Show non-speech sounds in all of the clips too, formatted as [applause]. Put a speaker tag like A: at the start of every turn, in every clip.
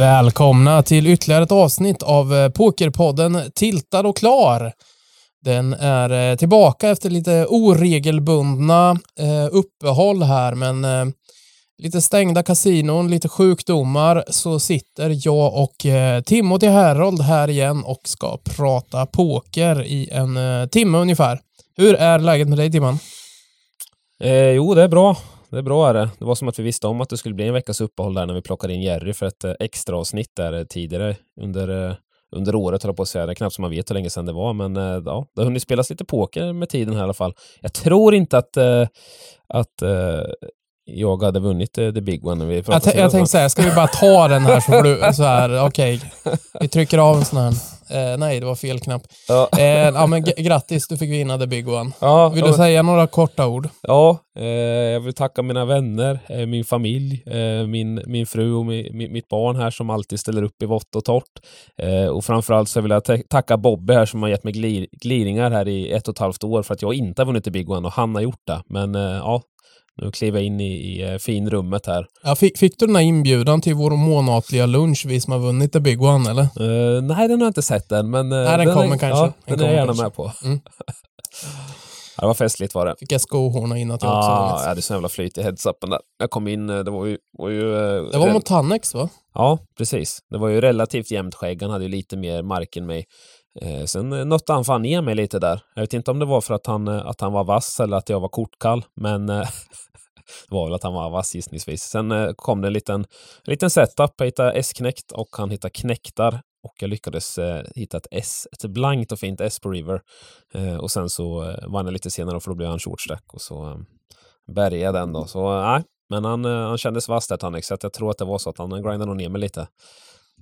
A: Välkomna till ytterligare ett avsnitt av eh, Pokerpodden Tiltad och klar. Den är eh, tillbaka efter lite oregelbundna eh, uppehåll här, men lite stängda kasinon, lite sjukdomar, så sitter jag och Timothy Herold här igen och ska prata poker i en timme ungefär. Hur är läget med dig Timman?
B: Eh, jo, det är bra. Det är bra är det. Det var som att vi visste om att det skulle bli en veckas uppehåll där när vi plockade in Jerry för ett eh, extra avsnitt där eh, tidigare under, eh, under året, höll jag på att säga. Det är knappt som man vet hur länge sedan det var, men ja, det har hunnit spelas lite poker med tiden här i alla fall. Jag tror inte att, att jag hade vunnit eh, the big one när vi
A: Jag, jag tänkte säga, ska vi bara ta den här så får du, så här, okej. Vi trycker av en sån här. Eh, nej, det var fel knapp.
B: Ja,
A: Eh, ja, men grattis, du fick vinna the big one.
B: ja,
A: Vill du säga några korta ord?
B: Ja, eh, jag vill tacka mina vänner, eh, min familj, eh, min, min fru och mi, mi, mitt barn här som alltid ställer upp i vått och torrt. Och framförallt så vill jag ta- tacka Bobby här som har gett mig glir, gliringar här i ett och ett halvt år för att jag inte har vunnit i Big One och han har gjort det. Men ja, nu kliver jag in i, i eh, finrummet här.
A: Ja, fick, fick du den här inbjudan till vår månatliga lunch, vi som har vunnit the big one, eller?
B: Eh, nej, den har jag inte sett än, men... eh,
A: Nej, den kommer
B: är,
A: kanske.
B: Ja,
A: Den
B: den, är jag gärna
A: kanske.
B: med på.
A: Mm. [laughs]
B: ja, det var festligt var det.
A: Fick jag skohorna in att jag också
B: Ah,
A: vunnit.
B: jag hade så jävla flyt i headsupen där. Jag kom in, det var ju... Var ju
A: Det var mot Tannex, va?
B: Ja, precis. Det var ju relativt jämnt skägg. Han hade ju lite mer mark än mig. Eh, sen eh, nötte han fan ner mig lite där. Jag vet inte om det var för att han, eh, att han var vass eller att jag var kortkall, men eh, [laughs] det var väl att han var vass gissningsvis. Sen eh, kom det en liten, en liten setup. Jag hittade S-knäckt och han hittade knäktar och jag lyckades eh, hitta ett S, ett blankt och fint S på River. Eh, och sen så eh, vann jag lite senare för då blev han shortstack. och så eh, bärgade jag den då. Så eh, nej, men han, eh, han kändes vass där Tannex, så att jag tror att det var så att han grindade nog ner mig lite.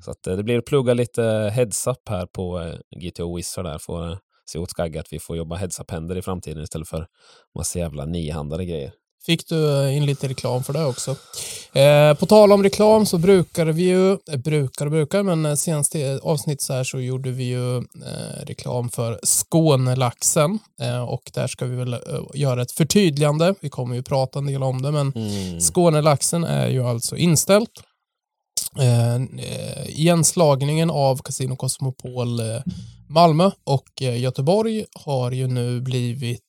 B: Så att eh, det blir att plugga lite heads-up här på eh, GTO Wizard där. Får eh, se åt Skagge att vi får jobba heads-up-händer i framtiden istället för massa jävla niohandade grejer.
A: Fick du in lite reklam för det också. Eh, på tal om reklam så brukar vi ju, eh, brukar och brukar, men senaste avsnitt så här så gjorde vi ju eh, reklam för Skånelaxen och där ska vi väl göra ett förtydligande. Vi kommer ju prata en del om det, men
B: Mm.
A: Skånelaxen är ju alltså inställt. Eh, eh, igenslagningen av Casino Cosmopol eh, Malmö och Göteborg har ju nu blivit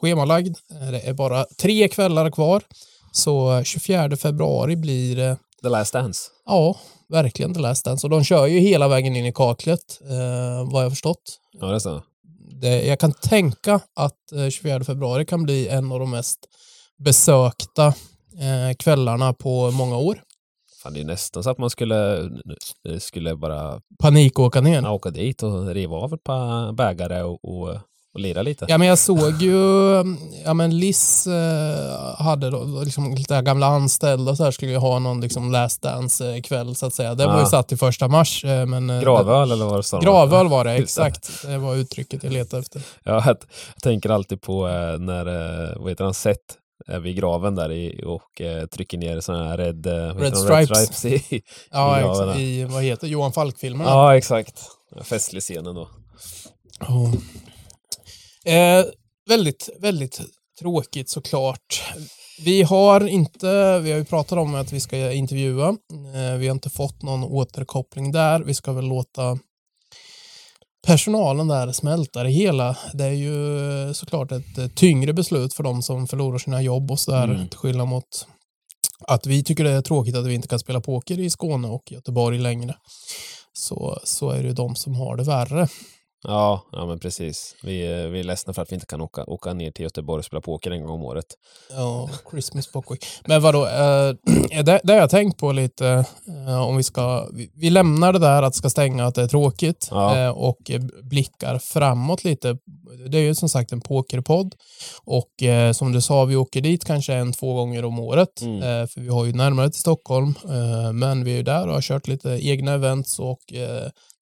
A: schemalagd. Det är bara tre kvällar kvar. Så eh, 24 februari blir det,
B: The Last Dance.
A: ja, verkligen The Last Dance. Och de kör ju hela vägen in i kaklet, eh, vad jag förstått.
B: Ja, det.
A: Det, jag kan tänka att eh, 24 februari kan bli en av de mest besökta eh, kvällarna på många år.
B: Fan, det är nästan så att man skulle, eh, skulle bara
A: Panikåka ner.
B: åka dit och riva av ett par bägare och, och, och lira lite.
A: Ja, men jag såg ju, ja men Liz eh, hade då, liksom lite gamla anställda och så här skulle ju ha någon liksom last dance kväll så att säga. Den var ju
B: Ah.
A: satt till första mars. eh, Men, eh,
B: Gravöl eller vad det sa?
A: Gravöl var det,
B: det.
A: exakt. Det var uttrycket jag letade efter.
B: Ja, jag, jag tänker alltid på eh, när, eh, vad heter han, Seth är vid graven där i, och eh, trycker ner sådana här red, eh,
A: Red
B: heter de?
A: stripes.
B: i,
A: Ja,
B: I graven.
A: I, vad heter Johan Falk-filmerna?
B: Ja, exakt. Festlig scenen då.
A: Ja. Eh, väldigt, väldigt tråkigt såklart. Vi har inte, vi har ju pratat om att vi ska intervjua. Eh, vi har inte fått någon återkoppling där. Vi ska väl låta personalen där smälta det hela. Det är ju såklart ett eh, tyngre beslut för de som förlorar sina jobb och sådär.
B: Mm.
A: Till skillnad mot att vi tycker det är tråkigt att vi inte kan spela poker i Skåne och Göteborg längre. Så, så är det ju de som har det värre.
B: Ja, ja men precis. Vi, eh, vi är ledsna för att vi inte kan åka, åka ner till Göteborg och spela poker en gång om året.
A: Ja, Christmas Bockwick. Men vadå, eh, [clears throat] det, det har jag tänkt på lite, eh, om vi ska, vi, vi lämnar det där att det ska stänga, att det är tråkigt
B: Ja.
A: eh, och blickar framåt lite. Det är ju som sagt en pokerpodd och eh, som du sa, vi åker dit kanske en, två gånger om året,
B: Mm.
A: för vi har ju närmare till Stockholm, men vi är ju där och har kört lite egna events och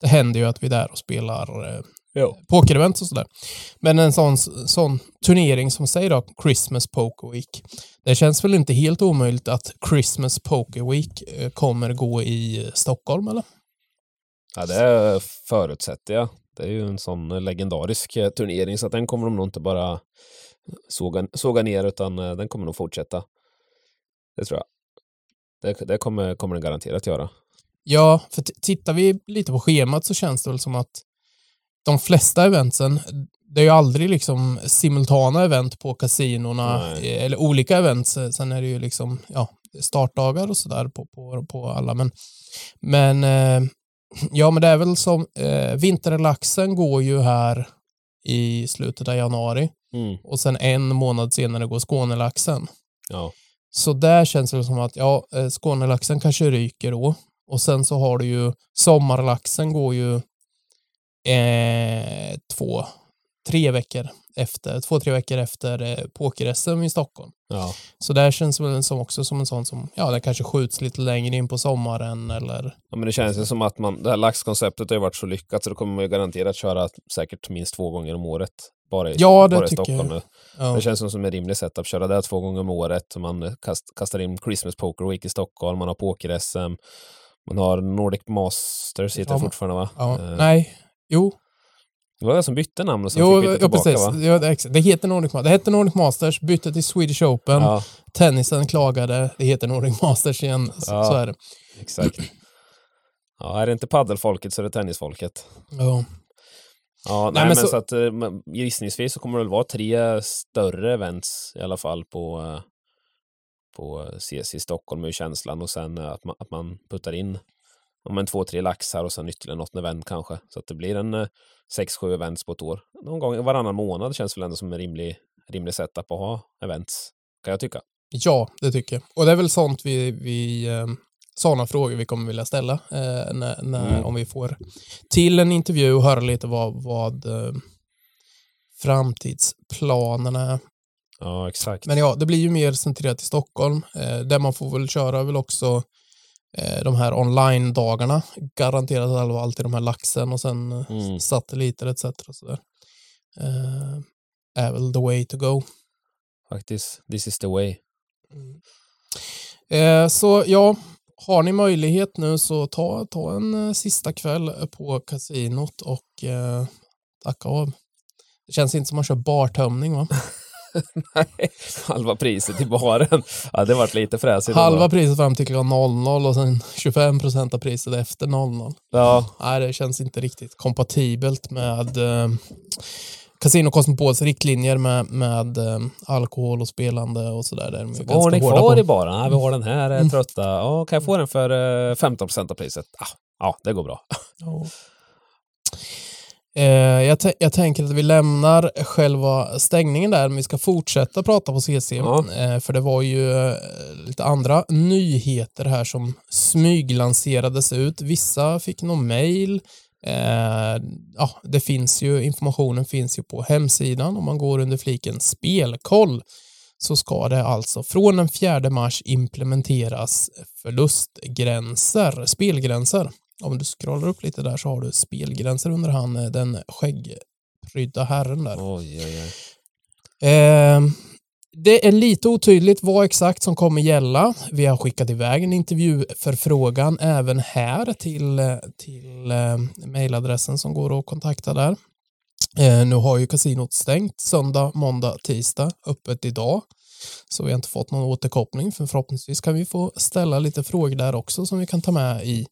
A: det händer ju att vi är där och spelar eh,
B: Jo.
A: pokerevents och sådär. Men en sån, sån turnering som säger då Christmas Poker Week. Det känns väl inte helt omöjligt att Christmas Poker Week eh, kommer gå i Stockholm eller?
B: Ja, det förutsätter jag. Det är ju en sån legendarisk eh, turnering så att den kommer de nog inte bara såga, såga ner utan eh, den kommer nog fortsätta. Det tror jag. Det, det kommer, kommer den garanterat göra.
A: Ja, för tittar vi lite på schemat så känns det väl som att de flesta eventsen, det är ju aldrig liksom simultana event på kasinorna, Nej. eller olika events. Sen är det ju liksom, ja, startdagar och sådär på, på, på alla. Men, men eh, ja, men det är väl som, eh, vinterlaxen går ju här i slutet av januari mm. och sen en månad senare går Skånelaxen.
B: Ja.
A: Så där känns det som att, ja, eh, Skånelaxen kanske ryker då. Och sen så har du ju sommarlaxen går ju eh, två, tre veckor efter, två, tre veckor efter eh, poker-SM i Stockholm.
B: Ja.
A: Så där känns det väl som också som en sån som, ja, det kanske skjuts lite längre in på sommaren eller...
B: Ja, men det känns ju som att man, det här laxkonceptet har ju varit så lyckat så då kommer man ju garanterat köra säkert minst två gånger om året. Bara i,
A: ja, det bara
B: i
A: Stockholm jag. nu.
B: Ja. Det känns som en rimlig sätt att köra det två gånger om året. Man kast, kastar in Christmas Poker Week i Stockholm, man har poker-SM, man har Nordic Masters heter ja, det fortfarande va?
A: Ja. Uh, nej, jo,
B: det var det som bytte namn och sen
A: jo,
B: fick byta tillbaka
A: precis.
B: va?
A: Ja, det, det heter Nordic Masters. Det hette Nordic Masters, bytte till Swedish Open. Ja. Tennisen klagade, det heter Nordic Masters igen. Så, ja, så är det.
B: Exakt. Ja, är det inte paddelfolket så är det tennisfolket.
A: Ja.
B: Ja, nej, nej men, men så, så att eh, gissningsvis så kommer det väl vara tre större events i alla fall på eh, på CS i Stockholm är känslan och sen att man, att man puttar in om en två, tre laxar och sen ytterligare något event kanske. Så att det blir en eh, sex, sju events på ett år. Någon gång varannan månad känns väl ändå som en rimlig, rimlig setup att ha events, kan jag tycka.
A: Ja, det tycker jag. Och det är väl sånt vi, vi eh, sådana frågor vi kommer vilja ställa eh, när, när, mm. om vi får till en intervju och höra lite vad, vad eh, framtidsplanerna är.
B: Ja, exakt.
A: Men ja, det blir ju mer centrerat i Stockholm. Eh, där man får väl köra väl också Eh, de här online-dagarna. Garanterat alltid de här laxen och sen eh, mm. satelliter etc. Så där. Uh, är väl the way to go.
B: Faktiskt, this is the way. Mm.
A: Uh, så ja, har ni möjlighet nu så ta, ta en uh, sista kväll på kasinot och uh, tacka av. Det känns inte som man kör bartömning va? [laughs] [laughs]
B: Nej, halva priset i baren. Ja, det vart lite fräsigt.
A: Halva priset fram till klockan 00 och sen 25 procent av priset efter 00.
B: Ja.
A: Nej, det känns inte riktigt kompatibelt med eh, Casino Cosmopols riktlinjer med, med eh, alkohol och spelande och sådär.
B: Så vad har ni kvar i baren? Ja, vi har den här, mm. trötta. Ja, kan jag få den för eh, 15 procent av priset? Ja, ja, det går bra.
A: Ja. Eh, jag, jag, tänker att vi lämnar själva stängningen där, men vi ska fortsätta prata på CC. Ja. Eh, för det var ju eh, lite andra nyheter här som smyglanserades ut. Vissa fick någon mail. ja, det finns ju, informationen finns ju på hemsidan. Om man går under fliken spelkoll så ska det alltså från den 4 mars implementeras förlustgränser, spelgränser. Om du scrollar upp lite där så har du spelgränser under han, eh, den skäggprydda herren där.
B: Oj, oj, oj.
A: Eh, det är lite otydligt vad exakt som kommer gälla. Vi har skickat iväg en intervjuförfrågan även här till, eh, till eh, mejladressen som går att kontakta där. Eh, nu har ju kasinot stängt söndag, måndag, tisdag, öppet idag. Så vi har inte fått någon återkoppling, för förhoppningsvis kan vi få ställa lite frågor där också som vi kan ta med i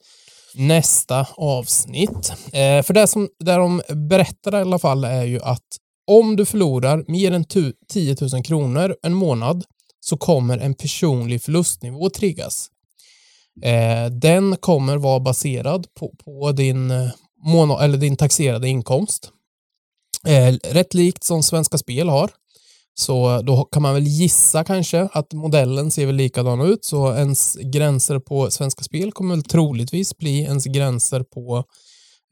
A: nästa avsnitt. Eh, för det som där de berättar i alla fall är ju att om du förlorar mer än 10 000 kronor en månad så kommer en personlig förlustnivå triggas. Eh, den kommer vara baserad på, på din, eh, månad, eller din taxerade inkomst. Eh, rätt likt som Svenska Spel har. Så då kan man väl gissa kanske att modellen ser väl likadan ut. Så ens gränser på Svenska Spel kommer väl troligtvis bli ens gränser på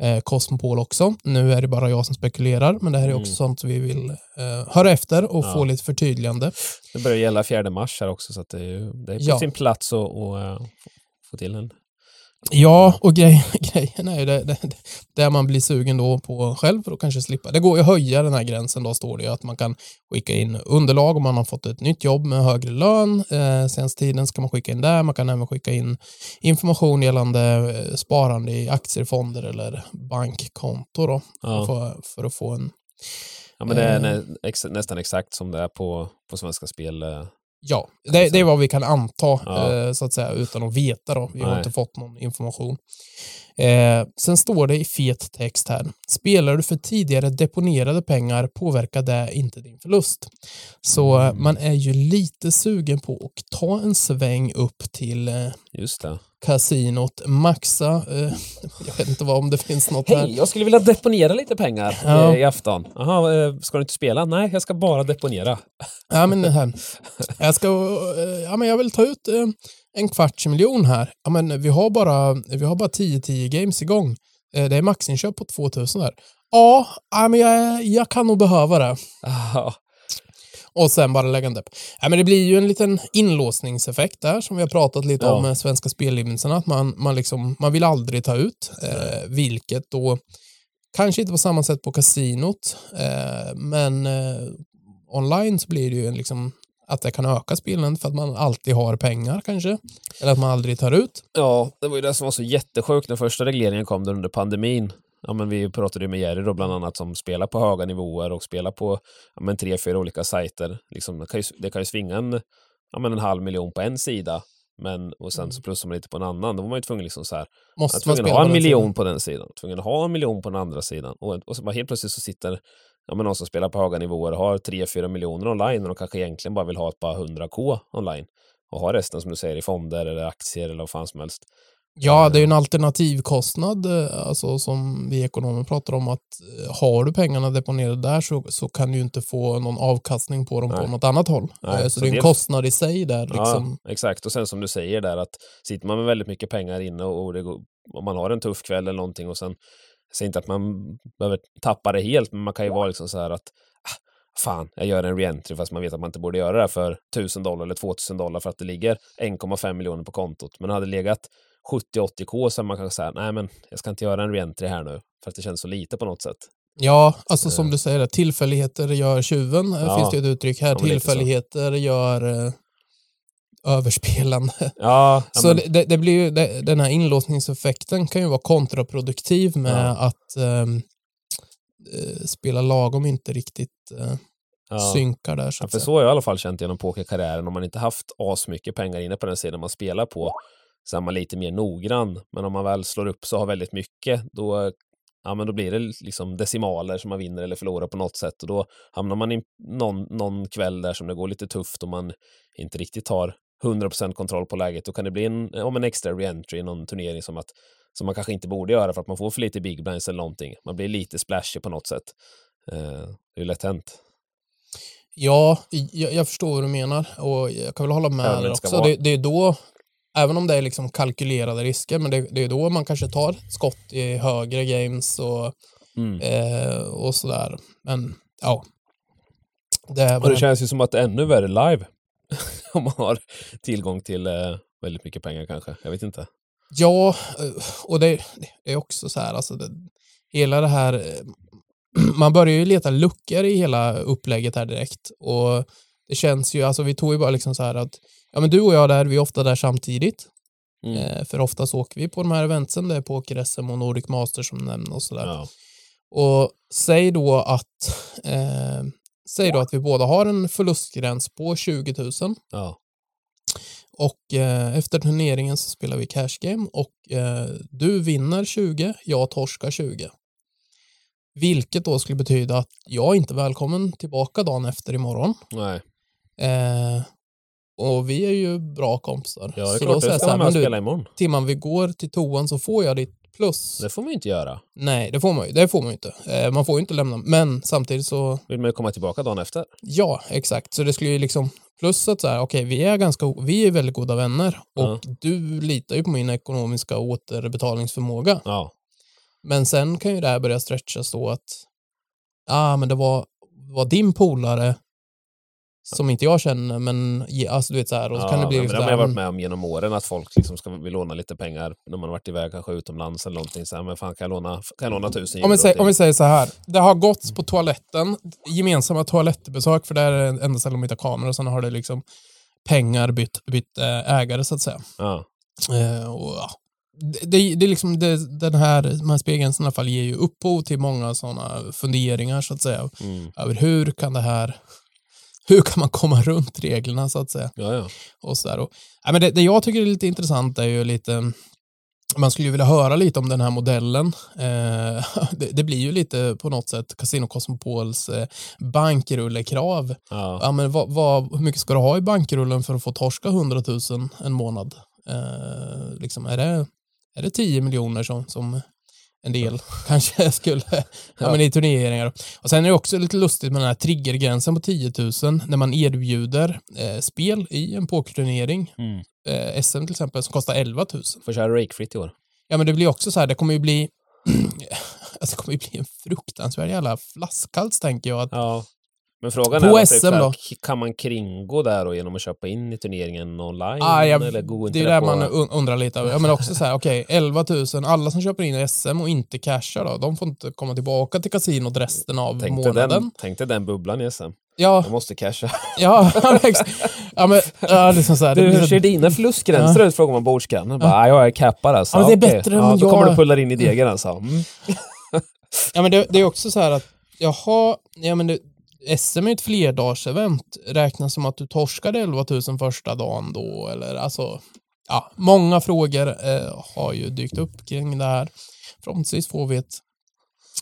A: eh, Cosmopol också. Nu är det bara jag som spekulerar, men det här är också mm. sånt vi vill eh, höra efter och ja. få lite förtydligande.
B: Det börjar gälla 4 mars här också, så det är, det är på ja. sin plats att uh, få till en
A: Ja, och grej, [laughs] grejen är ju det, det, det man blir sugen då på själv för att kanske slippa. Det går ju att höja den här gränsen då står det ju att man kan skicka in underlag om man har fått ett nytt jobb med högre lön. Eh, senaste tiden ska man skicka in där. Man kan även skicka in information gällande eh, sparande i aktier, fonder eller bankkonto då. Ja. För, för att få en
B: Ja, men det är eh, nästan exakt som det är på, på Svenska Spel.
A: Ja, det, det är vad vi kan anta,
B: Ja.
A: eh, så att säga, utan att veta. Då. Vi har
B: Nej.
A: inte fått någon information. Eh, sen står det i fet text här. Spelar du för tidigare deponerade pengar påverkar det inte din förlust. Så eh,
B: Mm.
A: man är ju lite sugen på att ta en sväng upp till eh,
B: Just det.
A: kasinot, maxa. Eh, [laughs] jag vet inte vad om det finns något.
B: Hej, jag skulle vilja deponera lite pengar
A: Ja.
B: eh, i afton. Jaha, eh, ska du inte spela? Nej, jag ska bara deponera.
A: Ja, men här. Jag ska, ja, men jag vill ta ut en kvarts miljon här. Ja, men vi har bara, vi har bara 10-10 games igång. Eh, Det är maxinköp på 2000 där. Ja, men jag, jag kan nog behöva det. Och sen bara lägga depp. Ja, men det blir ju en liten inlåsningseffekt där som vi har pratat lite
B: Ja.
A: om med svenska spellicenserna. Att man, man, liksom, man vill aldrig ta ut, eh, vilket då kanske inte på samma sätt på kasinot, eh, men eh, online så blir det ju en liksom att det kan öka spelandet för att man alltid har pengar kanske. Eller att man aldrig tar ut.
B: Ja, det var ju det som var så jättesjukt när första regleringen kom där under pandemin. Ja, men vi pratade ju med Jerry då bland annat som spelar på höga nivåer och spelar på ja, men tre, fyra olika sajter. Liksom, det, kan ju, det kan ju svinga en, ja, men en halv miljon på en sida. Men, och sen så plussar man lite på en annan. Då var man ju tvungen liksom så här,
A: Måste man
B: tvungen ha en miljon
A: sidan?
B: på den sidan, tvungen att ha en miljon på den andra sidan. Och, och så bara helt plötsligt så sitter ja, men någon som spelar på höga nivåer och har 3-4 miljoner online och de kanske egentligen bara vill ha ett par 100k online. Och ha resten som du säger i fonder eller aktier eller vad fan som helst.
A: Ja, det är ju en alternativkostnad, eh, alltså som vi ekonomer pratar om att eh, har du pengarna deponerade där så, så kan du inte få någon avkastning på dem på
B: Nej.
A: något annat håll. Eh, så,
B: så
A: det är en
B: det-
A: kostnad i sig där liksom.
B: Ja, exakt. Och sen som du säger där att sitter man med väldigt mycket pengar inne och det går, om man har en tuff kväll eller någonting och sen, säger inte att man behöver tappa det helt, men man kan ju vara liksom så här att ah, fan, jag gör en reentry fast man vet att man inte borde göra det för 1000 dollar eller 2000 dollar för att det ligger 1,5 miljoner på kontot. Men hade det legat 70-80k så man kanske säga nej men jag ska inte göra en reentry här nu för att det känns så lite på något sätt.
A: Ja, alltså som du säger, tillfälligheter gör tjuven. Eh,
B: Ja.
A: finns det ett uttryck här. Tillfälligheter gör eh, överspelande. [laughs]
B: Ja,
A: Så det, det, blir ju, det, den här inlåsningseffekten kan ju vara kontraproduktiv med
B: Ja.
A: att eh, spela lagom inte riktigt eh,
B: ja.
A: synkar där. Så
B: Ja, för så har jag i alla fall känt genom pokerkarriären. Om man inte haft asmycket pengar inne på den sidan man spelar på så är man lite mer noggrann. Men om man väl slår upp så har väldigt mycket, då, ja, men då blir det liksom decimaler som man vinner eller förlorar på något sätt. Och då hamnar man i någon, någon kväll där som det går lite tufft och man inte riktigt har 100% kontroll på läget. Då kan det bli en, om en extra reentry i någon turnering som, att, som man kanske inte borde göra för att man får för lite big blinds eller någonting. Man blir lite splashy på något sätt. Eh, det är lätt hänt.
A: Ja, jag, jag förstår vad du menar och jag kan väl hålla med
B: det
A: också. Det, det är då, även om det är liksom kalkylerade risker, men det, det är då man kanske tar skott i högre games och,
B: Mm.
A: eh, och sådär. Men ja. Det
B: Och det känns ju som att det är ännu värre live. [laughs] Om man har tillgång till eh, väldigt mycket pengar kanske. Jag vet inte.
A: Ja, eh, och det, är också så här, alltså det, hela det här, eh, [clears throat] man börjar ju leta luckor i hela upplägget här direkt och det känns ju, alltså vi tog ju bara liksom så här att, ja men du och jag där, vi är ofta där samtidigt,
B: Mm.
A: för oftast åker vi på de här eventsen, det är Poker-SM och Nordic Master som nämns och sådär.
B: Ja.
A: Och säg då att, eh, säg då att vi båda har en förlustgräns på 20 000
B: Ja.
A: och eh, efter turneringen så spelar vi cash game och eh, du vinner 20, jag torskar 20. Vilket då skulle betyda att jag inte är välkommen tillbaka dagen efter imorgon.
B: Nej.
A: Eh, och vi är ju bra kompisar.
B: Ja, det är
A: så
B: klart.
A: då
B: Jag ska vara med och spela imorgon.
A: timman vi går till toan så får jag ditt plus.
B: Det får man ju inte göra.
A: Nej, det får man ju, det får man ju inte. Eh, man får ju inte lämna, men samtidigt så
B: Vill man ju komma tillbaka dagen efter.
A: Ja, exakt. Så det skulle ju liksom, plus att så här, okej, vi är ganska, vi är väldigt goda vänner och du litar ju på min ekonomiska återbetalningsförmåga.
B: Ja.
A: Men sen kan ju det här börja stretchas då att, ja, ah, men det var, var din polare som inte jag känner, men alltså du vet så här, och så
B: ja,
A: kan det bli
B: men det har man varit med om genom åren att folk liksom ska vill låna lite pengar när man har varit iväg kanske utomlands eller någonting. Så här, men fan kan jag låna, kan jag låna tusen
A: om vi, säger, om vi säger så här, det har gått på toaletten, gemensamma toalettbesök, för det är det enda stället de hittar kameror, och sen har det liksom pengar bytt, bytt eh, ägare så att säga.
B: Ja.
A: Eh, och, ja. det, det, det är liksom det, den här, de här spelgränserna i alla fall ger ju upphov till många sådana funderingar så att säga.
B: Mm.
A: Över hur kan det här hur kan man komma runt reglerna så att säga.
B: Ja, ja.
A: Och så där. Och, ja, men det, det jag tycker är lite intressant är ju lite, man skulle ju vilja höra lite om den här modellen. Eh, [laughs] det, det, blir ju lite på något sätt Casino Cosmopols eh, bankrullekrav.
B: ja.
A: Ja, men vad, vad, hur mycket ska du ha i bankrullen för att få torska 100 000 en månad? Eh, liksom, är, det, är det 10 miljoner som, som en del [laughs] kanske skulle, ja.
B: Ja.
A: men i turneringar. Och sen är det också lite lustigt med den här triggergränsen på 10 000 när man erbjuder eh, spel i en pokerturnering.
B: Mm.
A: Eh, SM till exempel som kostar 11 000.
B: Får köra rakefritt i år.
A: Ja men det blir också så här, det kommer ju bli [clears throat] alltså, det kommer ju bli en fruktansvärd jävla flaskhals tänker jag. Att,
B: Ja. Men frågan
A: På
B: är,
A: SM
B: typ,
A: då?
B: kan man kringå där och genom att köpa in i turneringen online?
A: ah, jag,
B: eller går
A: det är där
B: på...
A: man un- undrar lite. Ja, men också så här, okej, [laughs] 11 000, alla som köper in i SM och inte cashar då, de får inte komma tillbaka till kasinot resten av
B: Tänk dig,
A: månaden.
B: den, tänk dig den bubblan i SM.
A: Ja,
B: De måste casha. [laughs]
A: ja, [laughs] ja, men, ja, liksom så här, det
B: Du, hur ser dina förlustgränser ut? Frågar man bordsgrannen. Bara, "Ah, jag är cappad alltså.
A: Ja, det är bättre än
B: ja, Då
A: jag.
B: kommer du pulla in i degen alltså. Mm.
A: Ja, men det, det är också så här att, jaha, ja men det, SM är ett flerdagarsevent. Räknas som att du torskade 11 000 första dagen då, eller alltså, ja, många frågor eh, har ju dykt upp kring det här. Förhoppningsvis får vi ett,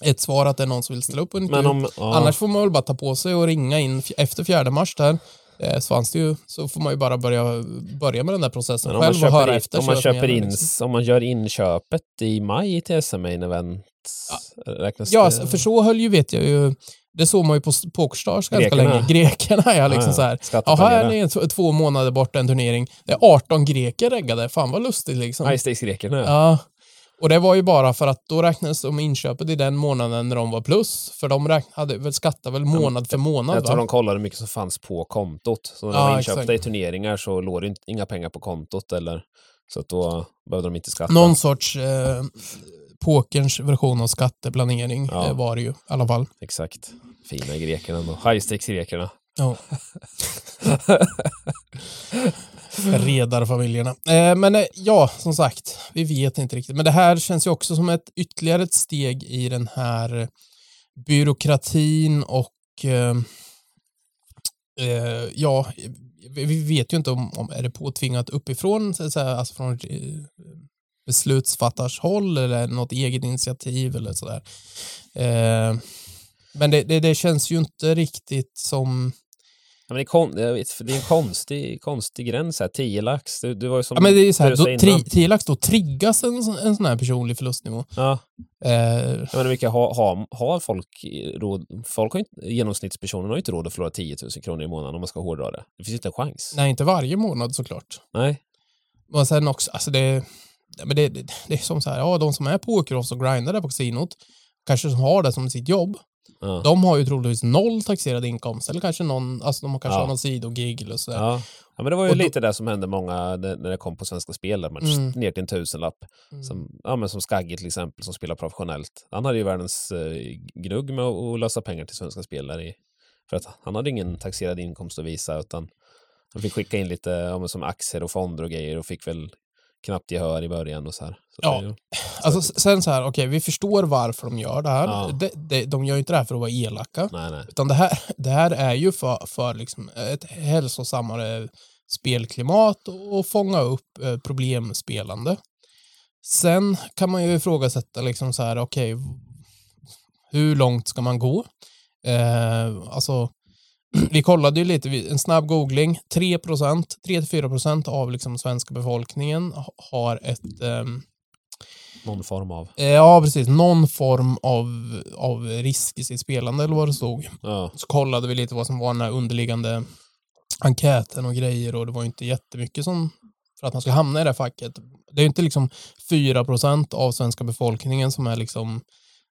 A: ett svar att det är någon som vill ställa upp en intervju.
B: om... Ja.
A: Annars får man väl bara ta på sig och ringa in efter fjärde mars där. Eh, så fanns det ju, så får man ju bara börja, börja med den där processen
B: Men
A: själv och höra
B: in,
A: efter.
B: om man köper in,
A: liksom.
B: om man gör inköpet i maj till SM Main Event,
A: Ja,
B: det?
A: för så höll ju, vet jag ju, det såg man ju på Pokerstars ganska
B: Grekerna.
A: länge. Grekerna, ja, liksom
B: ja.
A: så här. Jaha, här är två månader bort en turnering. Det är 18 greker reggade. Fan vad lustigt liksom.
B: Stakes-grekerna.
A: Ja. Och det var ju bara för att då räknades de inköpet i den månaden när de var plus. För de räkn- hade väl skattat väl månad för månad
B: Jag tror
A: va?
B: de kollade hur mycket som fanns på kontot. Så när de var inköpta
A: exakt.
B: i turneringar så låg det inga pengar på kontot eller så att då behövde de inte skatta.
A: Någon sorts eh, pokerns version av skatteplanering
B: Ja.
A: eh, var det ju i alla fall.
B: Exakt. Fina grekerna då. High stakes-grekerna.
A: Ja. [laughs] Redarfamiljerna. Eh, men eh, ja, som sagt, vi vet inte riktigt. Men det här känns ju också som ett ytterligare ett steg i den här byråkratin och eh, eh, ja, vi vi vet ju inte om, om är det påtvingat uppifrån, så att säga, alltså från beslutsfattars håll eller något eget initiativ eller sådär. Eh, men det, det, det känns ju inte riktigt som
B: Ja, men det, är kon- vet, det är en konstig, konstig gräns här. 10 lax. Det, det var ju som
A: Ja, men det är ju så här,
B: du
A: då,
B: sa innan.
A: tri, 10 lax, då triggas en, en sån här personlig förlustnivå.
B: Ja,
A: Eh,
B: jag menar vilka har, har, har folk råd? Folk har inte, genomsnittspersonen har ju inte råd att förlora 10 000 kronor i månaden om man ska hårdra det. Det finns inte en chans.
A: nej, inte varje månad såklart.
B: Nej.
A: Och sen också, alltså det, ja, men det, det, det är som så här, ja, de som är pokerproffs och grindar där på kasinot, kanske som har det som sitt jobb,
B: Ja.
A: de har ju troligtvis noll taxerad inkomst, eller kanske någon, alltså de har kanske
B: Ja.
A: har någon sidogig eller sådär.
B: Ja. ja, men det var ju
A: Och då-
B: lite det som hände många när det kom på Svenska Spel, där man
A: Mm.
B: ner till en tusenlapp.
A: Mm.
B: Som, ja, men som Skagge till exempel, som spelar professionellt. Han hade ju världens eh, gnugg med att, lösa pengar till svenska spelare. I, för att han hade ingen taxerad inkomst att visa, utan han fick skicka in lite ja, som aktier och fonder och grejer och fick väl knappt gehör i början och så här. Så
A: Ja.
B: det, [clears throat]
A: Alltså s- sen så här, okej, vi förstår varför de gör det här.
B: Ja.
A: De, de, de gör ju inte det här för att vara elaka.
B: nej, nej.
A: Utan det här, [laughs] det här är ju för, för liksom ett hälsosammare spelklimat och, och fånga upp eh, problemspelande. Sen kan man ju ifrågasätta liksom så här, okej, hur långt ska man gå? Eh, alltså, vi kollade ju lite, en snabb googling, 3% 3-4 procent av liksom svenska befolkningen ha- har ett ehm,
B: Någon form av.
A: Eh, Ja, precis. Någon form av, av risk i sitt spelande eller vad det stod.
B: Ja,
A: Så kollade vi lite vad som var den här underliggande enkäten och grejer och det var inte jättemycket som för att man ska hamna i det här facket. Det är ju inte liksom 4% av svenska befolkningen som är liksom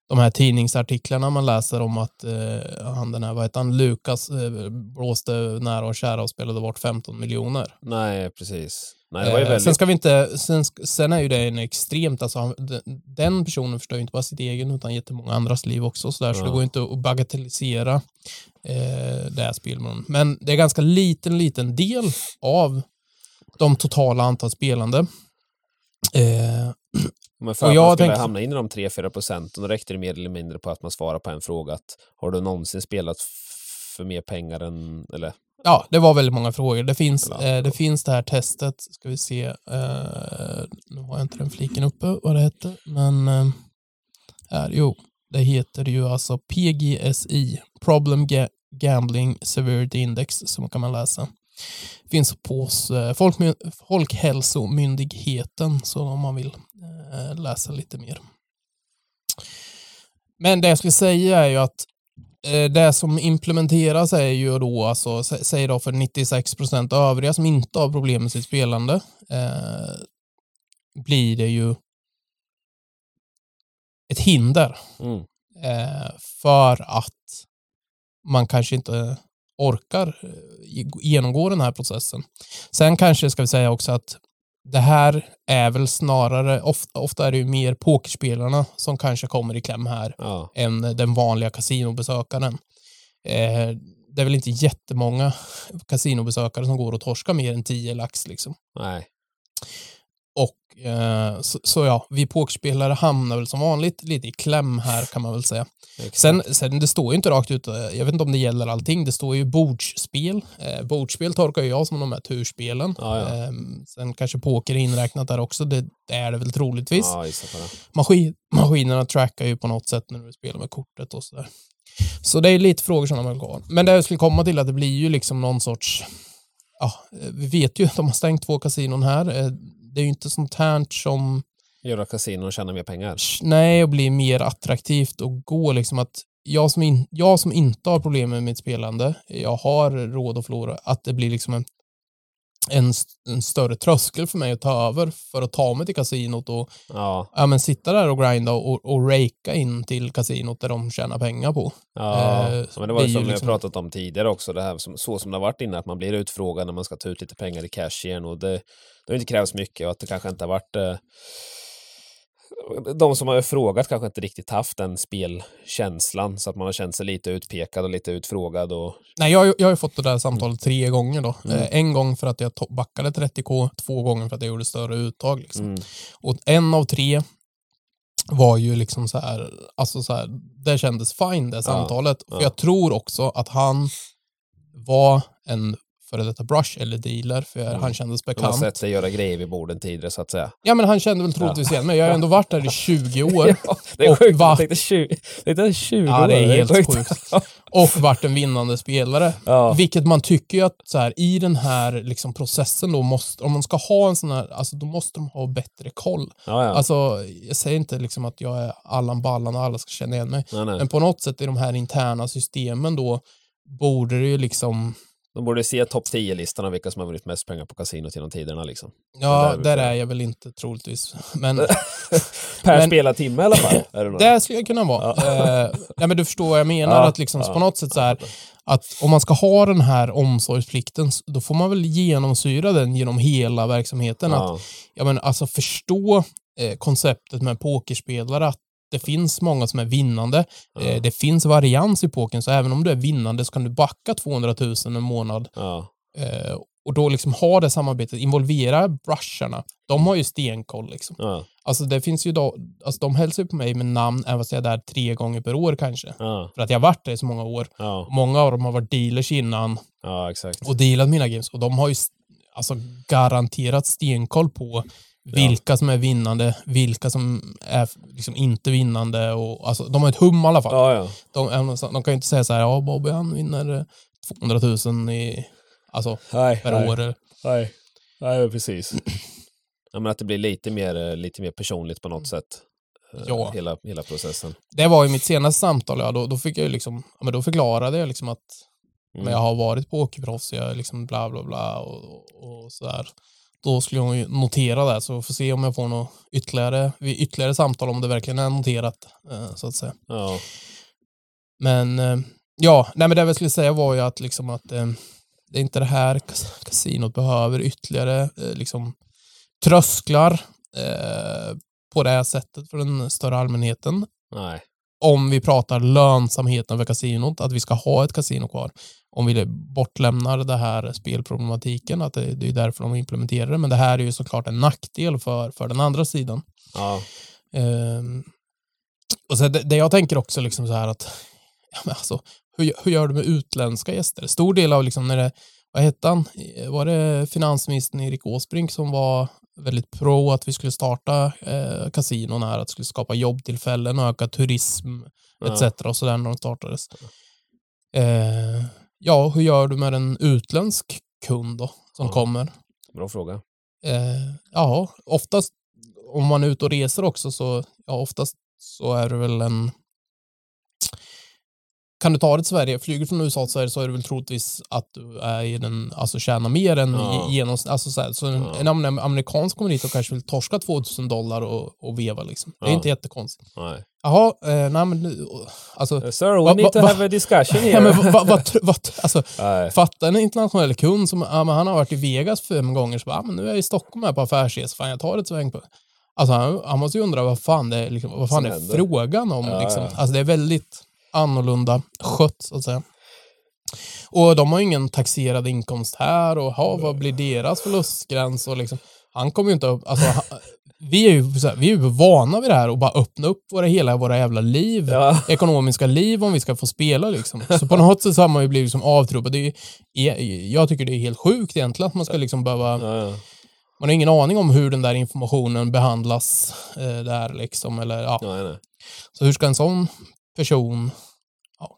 A: de här tidningsartiklarna man läser om att eh, han den här, vad heter han, Lukas eh, blåste nära och kära och spelade bort 15 miljoner.
B: nej, precis. Nej, det var ju
A: Eh,
B: väldigt...
A: Sen ska vi inte, sen, sen är ju det en extremt, alltså han- den- personen förstör ju inte bara sitt egen utan jättemånga andras liv också så, där, så
B: Ja.
A: det går inte att bagatellisera eh, det här spelmålen. Men det är ganska liten, liten del av de totala antal spelande. Eh, [clears throat]
B: Men för
A: Och
B: att man skulle hamna in i de 3-4 procenten, då räckte det mer eller mindre på att man svarar på en fråga att har du någonsin spelat för mer pengar än, eller
A: ja, det var väldigt många frågor. Det finns, eh, det finns det här testet, ska vi se. Eh, nu har jag inte den fliken uppe, vad det hette. Men eh, här, jo, det heter ju alltså PGSI, Problem Ga- Gambling Severity Index, som kan man läsa. Finns på hos, eh, Folkhälsomyndigheten, så om man vill eh, läsa lite mer. Men det jag skulle säga är ju att eh, det som implementeras är ju då, alltså, sä- säg då för 96 procent övriga som inte har problem med sitt spelande, eh, blir det ju ett hinder
B: Mm.
A: eh, för att man kanske inte orkar eh, genomgå den här processen. Sen kanske ska vi säga också att det här är väl snarare, ofta, ofta är det ju mer pokerspelarna som kanske kommer i kläm här
B: Ja.
A: än den vanliga kasinobesökaren. Eh, det är väl inte jättemånga kasinobesökare som går och torskar mer än 10 lax liksom.
B: Nej.
A: Och eh, så, så ja, vi pokerspelare hamnar väl som vanligt lite i kläm här kan man väl säga.
B: Exakt.
A: Sen, sen det står ju inte rakt ut, eh, jag vet inte om det gäller allting, det står ju bordsspel. Eh, bordsspel tolkar ju jag som de här turspelen.
B: Ja, ja.
A: Eh, sen kanske poker är inräknat där också, det, det är det väl troligtvis.
B: Det.
A: Maskin, maskinerna trackar ju på något sätt när du spelar med kortet och sådär. Så det är lite frågor som man har. Men det jag skulle komma till att det blir ju liksom någon sorts, ja, eh, vi vet ju att de har stängt två kasinon här. Det är ju inte sånt här som
B: Göra kasinon och tjäna mer pengar.
A: nej, och blir mer attraktivt och gå liksom att jag som, in, jag som inte har problem med mitt spelande, jag har råd att förlora, att det blir liksom en, en, en större tröskel för mig att ta över för att ta mig till kasinot och
B: Ja.
A: ja, men sitta där och grinda och, och raka in till kasinot där de tjänar pengar på.
B: Ja,
A: Eh,
B: men det var
A: det
B: som vi
A: liksom-
B: har pratat om tidigare också, det här som, så som det har varit innan, att man blir utfrågad när man ska ta ut lite pengar i cash igen och det, det har inte krävs mycket och att det kanske inte har varit eh, de som har frågat kanske inte riktigt haft den spelkänslan så att man har känt sig lite utpekad och lite utfrågad och
A: Nej, jag, har ju- jag har ju fått det där samtalet tre gånger då.
B: Mm.
A: Eh, en gång för att jag backade 30k, två gånger för att jag gjorde större uttag. Liksom.
B: mm,
A: Och en av tre var ju liksom så här, alltså så här, det kändes fine det samtalet.
B: ja.
A: För jag tror också att han var en före detta brush eller dealer, för
B: Mm.
A: han kändes
B: de har
A: bekant.
B: sett sig göra grejer vid borden tidigare så att säga.
A: Ja, men han kände väl troligtvis igen mig. Jag har ändå varit där i 20 [laughs] år.
B: Ja, det är sjukt,
A: va-
B: jag tänkte 20, jag tänkte 20
A: Ja, det är
B: år,
A: helt sjukt. Och varit en vinnande spelare.
B: Ja.
A: Vilket man tycker ju att så här, i den här liksom, processen då måste, om man ska ha en sån här, alltså då måste de ha bättre koll.
B: Ja, ja.
A: Alltså, jag säger inte liksom att jag är Allan Ballan och alla ska känna igen mig.
B: nej, nej.
A: Men på något sätt i de här interna systemen då borde det ju liksom,
B: De borde se topp 10-listan av vilka som har vunnit mest pengar på kasinot genom tiderna liksom.
A: ja,
B: där
A: där är jag väl inte troligtvis. [laughs] Men [laughs]
B: Per
A: Men-
B: spelad timme i alla fall. Är det [laughs]
A: det skulle jag kunna vara. Eh, nej, men du förstår vad jag menar,
B: Ja,
A: att liksom
B: ja.
A: på något sätt så här, att om man ska ha den här omsorgsplikten, då får man väl genomsyra den genom hela verksamheten. Att,
B: ja,
A: men alltså förstå eh, konceptet med pokerspelare, att det finns många som är vinnande.
B: Ja.
A: Eh, det finns varians i pokern, så även om du är vinnande så kan du backa 200 000 en månad.
B: Ja.
A: Eh, och då liksom ha det samarbetet, involvera brusharna. De har ju stenkoll liksom.
B: Ja.
A: Alltså det finns ju då, alltså de hälsar ju på mig med namn, även fast jag är där tre gånger per år kanske.
B: Ja.
A: För att jag har varit där i så många år.
B: Ja.
A: Många av dem har varit dealers innan och dealat mina games. Och de har ju alltså garanterat stenkoll på vilka som är vinnande, vilka som är liksom inte vinnande. Och, alltså, de har ett hum i alla fall.
B: Ja, ja.
A: De, de kan ju inte säga så här, ja Bobby han vinner eh, 200 000 i, alltså,
B: Nej,
A: per
B: nej.
A: år.
B: Nej, nej precis. [clears throat] Ja, men att det blir lite mer, eh, lite mer personligt på något sätt. eh,
A: Ja.
B: Hela, hela processen.
A: Det var ju mitt senaste samtal, ja, då, då fick jag liksom, ja, men då förklarade jag liksom att
B: Mm.
A: men jag har varit pokerproffs, jag är liksom bla bla bla och, och sådär. Då skulle jag notera det, så får se om jag får något ytterligare, vid ytterligare samtal om det verkligen är noterat, eh, så att säga.
B: Ja.
A: Men eh, ja, nej men det jag skulle säga var ju att liksom att eh, det är inte det här kas- kasinot behöver ytterligare liksom trösklar på det här sättet för den större allmänheten.
B: Nej.
A: Om vi pratar lönsamheten för kasinot, att vi ska ha ett kasino kvar. Om vi bortlämnar det här spelproblematiken, att det, det är därför de implementerar det. Men det här är ju såklart en nackdel för, för den andra sidan.
B: Ja.
A: Ehm, och så det, det jag tänker också liksom så här att ja, men alltså, hur, hur gör du med utländska gäster? Stor del av liksom när det, vad hette han? Var det finansministern Erik Åsbrink som var väldigt pro att vi skulle starta eh, kasinon här, att det skulle skapa jobbtillfällen och öka turism
B: Ja.
A: etc. och sådär när de startades. Eh, ja, hur gör du med en utländsk kund då, som
B: Ja.
A: kommer?
B: Bra fråga.
A: Eh, ja, oftast om man är ute och reser också så, ja, oftast så är det väl en kan du ta dig till Sverige, flyger från USA till Sverige så är det väl troligtvis att du är i den, alltså tjänar mer än
B: Ja.
A: genomsnitt. Alltså så här, så en,
B: Ja.
A: en amer- amerikan kommer hit och kanske vill torska 2000 dollar och, och veva liksom. Det är
B: Ja.
A: inte jättekonstigt.
B: Nej.
A: Jaha, eh, nej men nu- alltså,
B: Uh, Sir, we
A: Va-
B: need to
A: va-
B: have a discussion [laughs]
A: ja,
B: here.
A: men vad, vad, vad, vad, alltså. Fatta en internationell kund som ja, men han har varit i Vegas fem gånger, så bara, ja, men nu är jag i Stockholm här på affärsresa, fan jag tar ett sväng på... Alltså han, han måste ju undra vad fan det är, liksom, vad fan det är frågan om.
B: Ja,
A: liksom.
B: ja.
A: Alltså det är väldigt annorlunda skött, så att säga. Och de har ju ingen taxerad inkomst här och ha, vad blir deras förlustgräns? Och liksom, han kommer ju inte upp... Alltså, han, vi är ju här, vi är ju vana vid det här och bara öppna upp våra, hela våra jävla liv
B: Ja.
A: ekonomiska liv om vi ska få spela liksom. Så på något sätt så har man ju blivit liksom avtrubbad. Är, jag tycker det är helt sjukt egentligen att man ska liksom behöva...
B: Ja, ja.
A: Man har ingen aning om hur den där informationen behandlas eh, där liksom. Eller, ja. Så hur ska en sån person... Ja.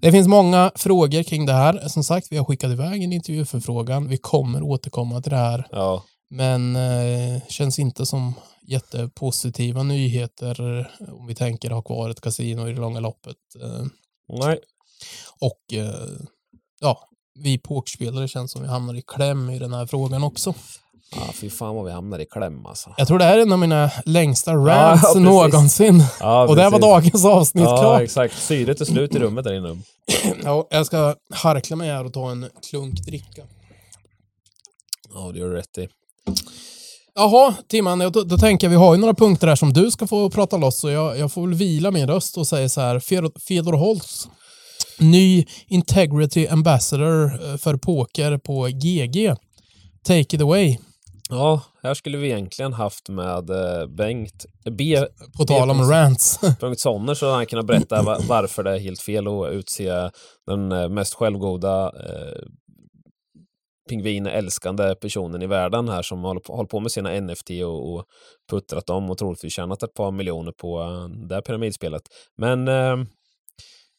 A: Det finns många frågor kring det här. Som sagt, vi har skickat iväg en intervjuförfrågan. Vi kommer återkomma till det här.
B: Ja.
A: Men eh, känns inte som jättepositiva nyheter eh, om vi tänker ha kvar ett kasino i det långa loppet. Eh,
B: Nej.
A: och eh, ja, vi pokerspelare känns som vi hamnar i kläm i den här frågan också.
B: Ja, fy fan vad vi hamnar i kläm alltså.
A: Jag tror det här är en av mina längsta rants [laughs]
B: precis.
A: någonsin.
B: Ja,
A: och det här var dagens avsnitt
B: Ja,
A: klart.
B: exakt. Syret är slut i rummet där inne. [clears throat]
A: Ja, jag ska harkla mig här och ta en klunk dricka.
B: Ja, det gör du rätt i.
A: Jaha, Timman, då, då tänker jag, vi har ju några punkter här som du ska få prata loss, så jag, jag får väl vila min röst och säga så här, Fedor, Fedor Holtz, ny Integrity Ambassador eh, för poker på GG. Take it away.
B: Ja, här skulle vi egentligen haft med eh, Bengt B.
A: På tal om rants. [laughs]
B: Punkt Sonner så hade han kunnat berätta va- [laughs] varför det är helt fel att utse den eh, mest självgoda eh, pingvinälskande personen i världen här som håller på, håller på med sina NFT och, och puttrat dem och troligtvis tjänat ett par miljoner på eh, det här pyramidspelet. Men eh,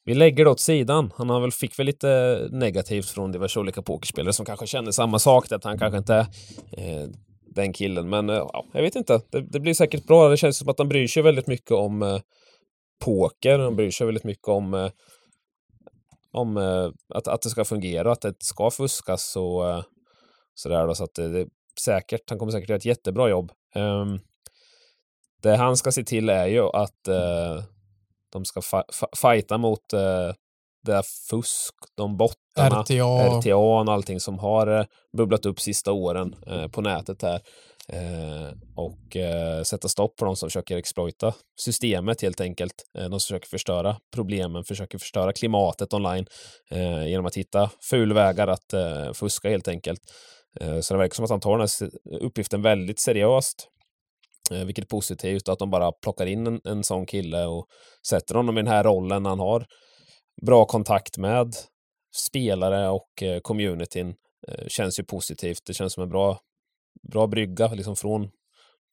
B: vi lägger det åt sidan. Han har väl, fick väl lite negativt från diverse olika pokerspelare som kanske känner samma sak, att han kanske inte är eh, den killen. Men eh, jag vet inte. Det, det blir säkert bra. Det känns som att han bryr sig väldigt mycket om eh, poker. Han bryr sig väldigt mycket om, eh, om eh, att, att det ska fungera, att det ska fuskas och eh, sådär. Då, så att det, det är säkert, han kommer säkert göra ett jättebra jobb. Ehm, det han ska se till är ju att eh, de ska fa fighta mot eh, det där fusk, de bottarna.
A: RTA.
B: RTA och allting som har eh, bubblat upp sista åren eh, på nätet här. Eh, och eh, sätta stopp på de som försöker exploita systemet helt enkelt. Eh, de som försöker förstöra problemen, försöker förstöra klimatet online eh, genom att hitta fulvägar att eh, fuska helt enkelt. Så det verkar som att han tar den här uppgiften väldigt seriöst. Eh, vilket är positivt, att de bara plockar in en, en sån kille och sätter honom i den här rollen när han har bra kontakt med spelare och eh, communityn eh, känns ju positivt. Det känns som en bra, bra brygga liksom från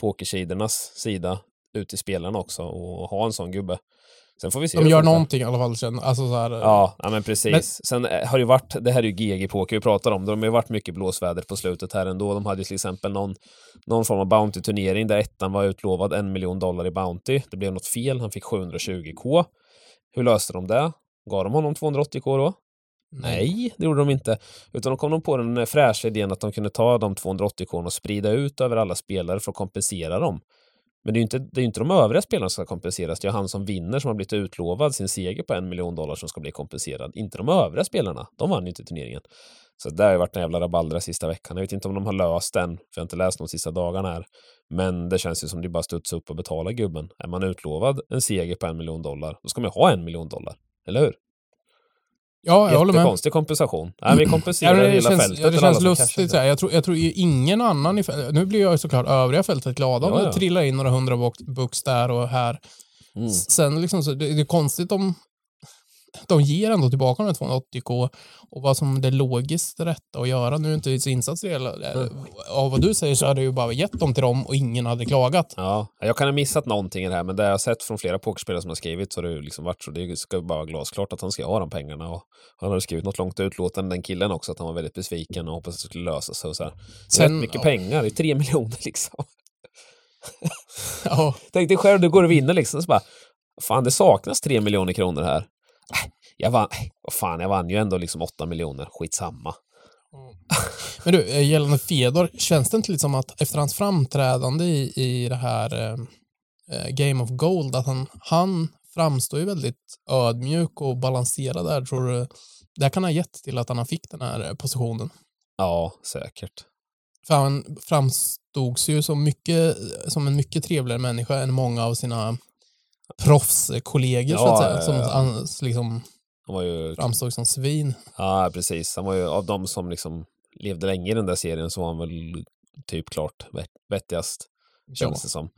B: pokersidornas sida ut till spelarna också och ha en sån gubbe. Sen får vi se.
A: De gör någonting i alla fall. Sen, alltså så här,
B: Ja, ja men precis.
A: Men-
B: Sen eh, har det ju varit, det här är ju GG-poker vi pratar om, de har ju varit mycket blåsväder på slutet här ändå. De hade ju till exempel någon, någon form av Bounty-turnering där ettan var utlovad en miljon dollar i Bounty. Det blev något fel, han fick 720k. Hur löste de det? Gav de honom 280k då? Nej, det gjorde de inte. Utan de kom de på den fräscha idén att de kunde ta de 280 k och sprida ut över alla spelare för att kompensera dem. Men det är ju inte, det är inte de övriga spelarna som ska kompenseras. Det är han som vinner som har blivit utlovad sin seger på en miljon dollar som ska bli kompenserad. Inte de övriga spelarna. De vann ju inte turneringen. Så det har ju varit en jävla rabalder sista veckan. Jag vet inte om de har löst den, för jag har inte läst de sista dagarna här. Men det känns ju som det bara studsa upp och betala gubben. Är man utlovad en seger på en miljon dollar, då ska man ju ha en miljon dollar. Eller hur?
A: Ja, jag håller med.
B: Jättekonstig kompensation. Nej, vi
A: Ja,
B: kompenserar
A: men det
B: hela
A: känns,
B: fältet.
A: ja, det känns lustigt. Så här. Jag, tror, jag tror ingen annan i fältet, Nu blir jag såklart övriga fältet glada om
B: Ja,
A: det
B: ja.
A: trillar in några hundra bux- där och här.
B: Mm.
A: Sen liksom, så, det, det är konstigt om... de ger ändå tillbaka de här 280k och vad som det logiskt rätta att göra. Nu är inte så insatt det.
B: Mm.
A: Av vad du säger så hade ju bara gett dem till dem och ingen hade klagat.
B: Ja, jag kan ha missat någonting i det här, men det jag har sett från flera pokerspelare som har skrivit så har det liksom varit så. Det ska bara vara glasklart att han ska ha de pengarna. Och han hade skrivit något långt utlåtande, den killen också, att han var väldigt besviken och hoppades att det skulle lösa sig. Och så här. Det är
A: Sen-
B: rätt mycket
A: ja.
B: pengar, det är tre [laughs] miljoner liksom.
A: Ja,
B: Tänk dig själv, du går och vinner liksom, så bara, fan det saknas tre miljoner kronor här. Jag vann, vad fan, jag vann ju ändå liksom åtta miljoner, skitsamma.
A: Men du, eh, gällande Fedor, känns det inte lite som att efter hans framträdande i, i det här eh, eh, Game of Gold, att han, han framstår ju väldigt ödmjuk och balanserad där, tror du? Det kan ha gett till att han fick den här eh, positionen.
B: Ja, säkert.
A: För han framstods ju som, mycket, som en mycket trevligare människa än många av sina proffskollegor, så
B: Ja,
A: att säga,
B: ja,
A: som
B: ja.
A: han liksom
B: Han var ju,
A: framstod som svin.
B: ja precis, han var ju av de som liksom levde länge i den där serien så var han väl typ klart vett- vettigast. Känns det som.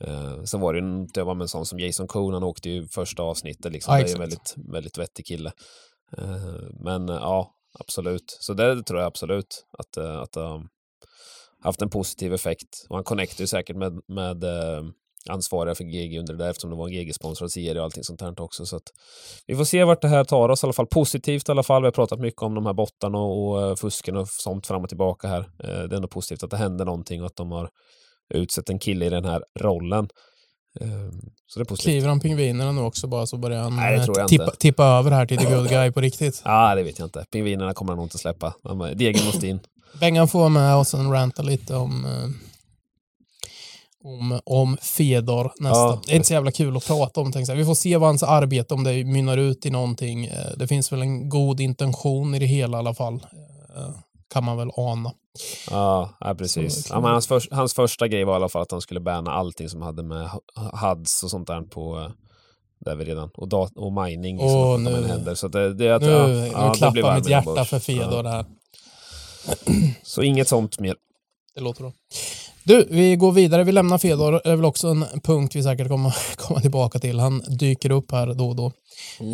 B: Eh, sen var det ju inte, jag var en sån som Jason Cohn, han åkte ju första avsnittet liksom.
A: Ja,
B: det är ju en väldigt, väldigt vettig kille. Eh, men eh, ja, absolut. Så det tror jag absolut att, eh, att det har haft en positiv effekt. Och han connectar ju säkert med, med eh, ansvariga för GG under det där eftersom det var en GG-sponsrad serie och allting sånt här också. Så att vi får se vart det här tar oss i alla fall. Positivt i alla fall. Vi har pratat mycket om de här bottarna och, och eh, fusken och sånt fram och tillbaka här. Eh, det är ändå positivt att det händer någonting och att de har utsett en kille i den här rollen. Eh, så det är positivt.
A: Kliver han pingvinerna nu också bara så börjar han
B: Nej,
A: eh, tippa, tippa över här till the good [laughs] guy på riktigt.
B: Ja, ah, det vet jag inte. Pingvinerna kommer han nog inte släppa. Degen måste in.
A: Bengan får vara med och sen ranta lite om, om, om Fedor nästa.
B: Ja.
A: Det är inte så jävla kul att prata om. tänkte jag. Vi får se vad hans arbete, om det mynnar ut i någonting. Eh, Det finns väl en god intention i det hela i alla fall. Eh, Kan man väl ana.
B: Ja, ja
A: Så
B: precis.
A: kan
B: Ja,
A: man-
B: hans, för, hans första grej var i alla fall att han skulle banna allting som hade med H- HUDs och sånt där på eh, där vi redan, och, dat- och mining liksom,
A: Åh,
B: att de
A: nu-
B: händer. Så det, det, att,
A: Nu,
B: ja,
A: nu
B: ja,
A: klappar mitt hjärta för Fedor
B: Ja.
A: där.
B: Så inget sånt mer.
A: Det låter bra. Du, vi går vidare. Vi lämnar Fedor. Det är väl också en punkt vi säkert kommer [laughs] komma tillbaka till. Han dyker upp här då och då.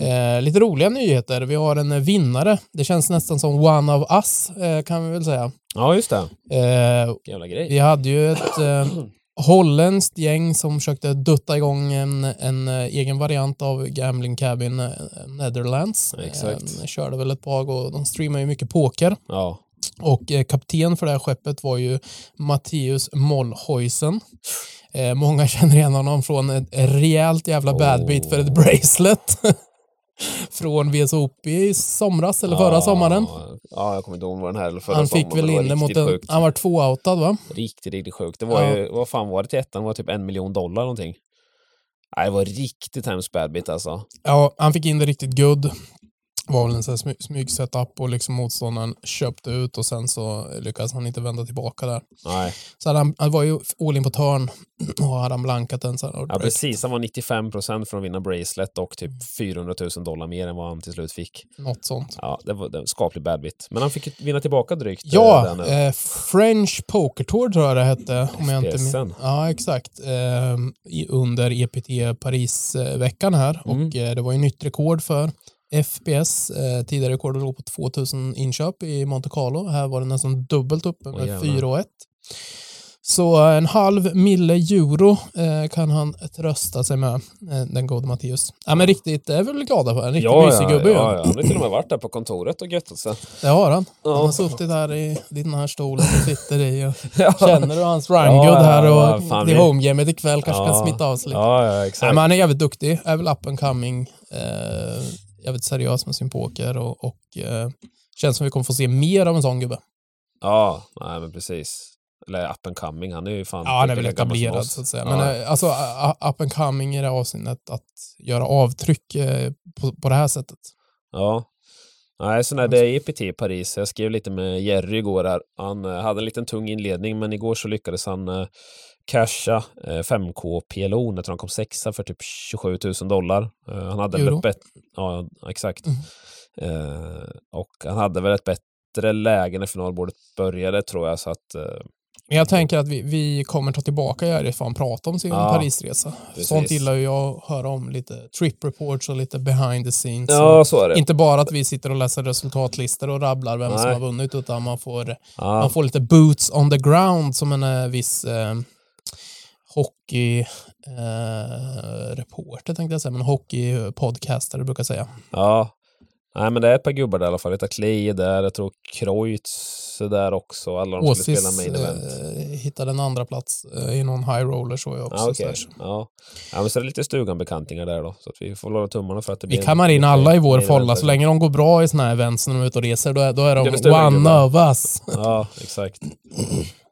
A: Eh, lite roliga nyheter. Vi har en vinnare. Det känns nästan som one of us, eh, kan vi väl säga.
B: Ja, just det.
A: Eh,
B: Jävla grej.
A: vi hade ju ett eh, [clears throat] holländskt gäng som försökte dutta igång en, en eh, egen variant av Gambling Cabin eh, Netherlands.
B: Exakt.
A: Eh, körde väl ett par och de streamar ju mycket poker.
B: Ja.
A: Och eh, kapten för det här skeppet var ju Matteus Mollhuisen. Eh, många [laughs] känner igen honom från ett rejält jävla
B: Oh.
A: bad beat för ett bracelet. [laughs] från VSOP i somras eller förra
B: ja,
A: sommaren.
B: Ja, jag kommer inte ihåg var den här eller förra
A: Han fick
B: sommaren,
A: väl in det mot en...
B: Sjukt.
A: Han var tvåoutad va?
B: Riktigt, riktigt sjukt. Det var
A: Ja.
B: ju, vad fan var det till ettan? Det var typ en miljon dollar någonting. Nej, det var riktigt hemskt bad bit alltså.
A: Ja, han fick in det riktigt good. Var väl en sån smygsetup och liksom motståndaren köpte ut och sen så lyckades han inte vända tillbaka där.
B: Nej,
A: Så hade han, han var ju all in på törn och hade han blankat den så hade
B: ja, precis. Han var 95 procent från att vinna bracelet och typ 400 000 dollar mer än vad han till slut fick.
A: något sånt.
B: Ja, det var, det var skaplig bad bit. Men han fick vinna tillbaka drygt. eh,
A: Ja,
B: den, eh,
A: eh, French Poker Tour tror jag det hette. Om jag inte min... Ja, exakt. Eh, i, under EPT Paris-veckan här.
B: Mm.
A: Och eh, det var ju nytt rekord för FPS. Eh, tidigare rekordet låg på 2000 inköp i Monte Carlo. Här var det nästan dubbelt upp med
B: jävlar.
A: 4 och 1. Så eh, en halv mille euro eh, kan han trösta sig med, eh, den gode Mattias. Ja, men riktigt, det är väl glada för. En riktigt
B: ja,
A: mysig
B: ja,
A: gubbe ju.
B: ja, ja. Han har till och med varit där på kontoret och göttat sig.
A: Det har han.
B: Ja.
A: Han har suttit här i den här stolen och sitter i. Och [laughs]
B: Ja.
A: Känner du hans rhyme
B: Ja,
A: här
B: ja,
A: och
B: fan,
A: det homegamet ikväll kanske
B: Ja.
A: kan smitta av sig lite.
B: Ja, ja, exakt.
A: men han är jävligt duktig, är väl up and coming, eh, jävligt seriös med sin poker och, och eh, känns som vi kommer få se mer av en sån gubbe.
B: Ja, nej men precis. Eller up and coming, han är ju fan...
A: Ja, han är väl etablerad så att säga. Men eh, alltså up and coming i det avseendet att göra avtryck eh, på, på det här sättet.
B: Ja. Nej, så när det är EPT i Paris, jag skrev lite med Jerry igår här. Han eh, hade en liten tung inledning, men igår så lyckades han casha eh, 5K PLO när han kom sexa för typ 27 000 dollar. Eh, han hade väl
A: Euro.
B: ett. Ja, exakt.
A: Mm.
B: Eh, och han hade väl ett bättre läge när finalbordet började, tror jag, så att eh,
A: Men jag tänker att vi, vi kommer ta tillbaka Jerifan och prata om sin
B: Ja,
A: Parisresa.
B: precis.
A: Sånt gillar ju jag att höra om. Lite trip reports och lite behind the scenes.
B: Ja, så är det.
A: Inte bara att vi sitter och läser resultatlistor och rabblar vem som
B: Nej.
A: har vunnit, utan man får,
B: Ja,
A: man får lite boots on the ground som en viss eh, hockey eh, tänkte jag säga, men hockeypodcaster brukar säga.
B: ja. Nej, men det är ett par gubbar där i alla fall. Jag tar Klee där, jag tror Kreutz är där också. Alla de skulle spela
A: Åsis
B: main event.
A: eh, hittade en andra plats eh, i någon high roller så jag också. Så där.
B: Ja. ja, men så är det lite stugan-bekantingar där då. Så att vi får hålla tummarna för att det blir
A: Vi kammar in alla i vår folla. Så länge de går bra i såna här events när de är ute och reser, då är, då är de one of us.
B: Ja, exakt. [clears throat]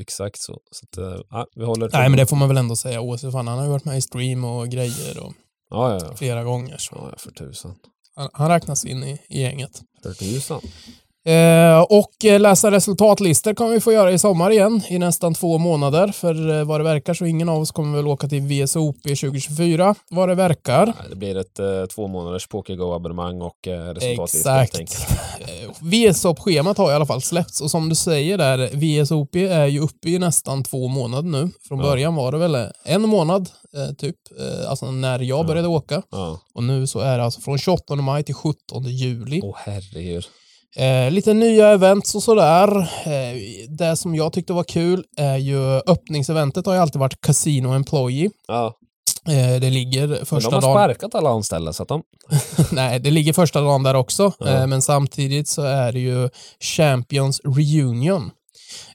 B: Exakt så. så att, ja, vi håller
A: Nej, men det får man väl ändå säga. Åse, fan, han har ju varit med i stream och grejer och
B: Ja, ja, ja.
A: flera gånger. Så
B: ja, för tusan.
A: han, han räknas in i, i gänget.
B: För tusan.
A: Eh, och eh, läsa resultatlistor kommer vi få göra i sommar igen i nästan två månader. För eh, vad det verkar så ingen av oss kommer väl åka till VSOP 2024. Vad det verkar.
B: Nej, Det blir ett eh, två månaders PokerGo-abonnemang och eh, resultatlista helt
A: Exakt. [laughs] VSOP-schemat har i alla fall släppts och som du säger där, VSOP är ju uppe i nästan två månader nu. Från
B: Ja.
A: början var det väl en månad typ, alltså när jag
B: Ja.
A: började åka.
B: Ja.
A: Och nu så är det alltså från 28 maj till 17 juli.
B: Åh herregud.
A: Eh, lite nya events och sådär. Eh, det som jag tyckte var kul är ju öppningseventet har ju alltid varit Casino Employee.
B: Ja.
A: Eh, det ligger första
B: de har
A: dagen.
B: sparkat alla anställda så att de... [laughs]
A: Nej, det ligger första dagen där också.
B: Ja.
A: Eh, men samtidigt så är det ju Champions Reunion.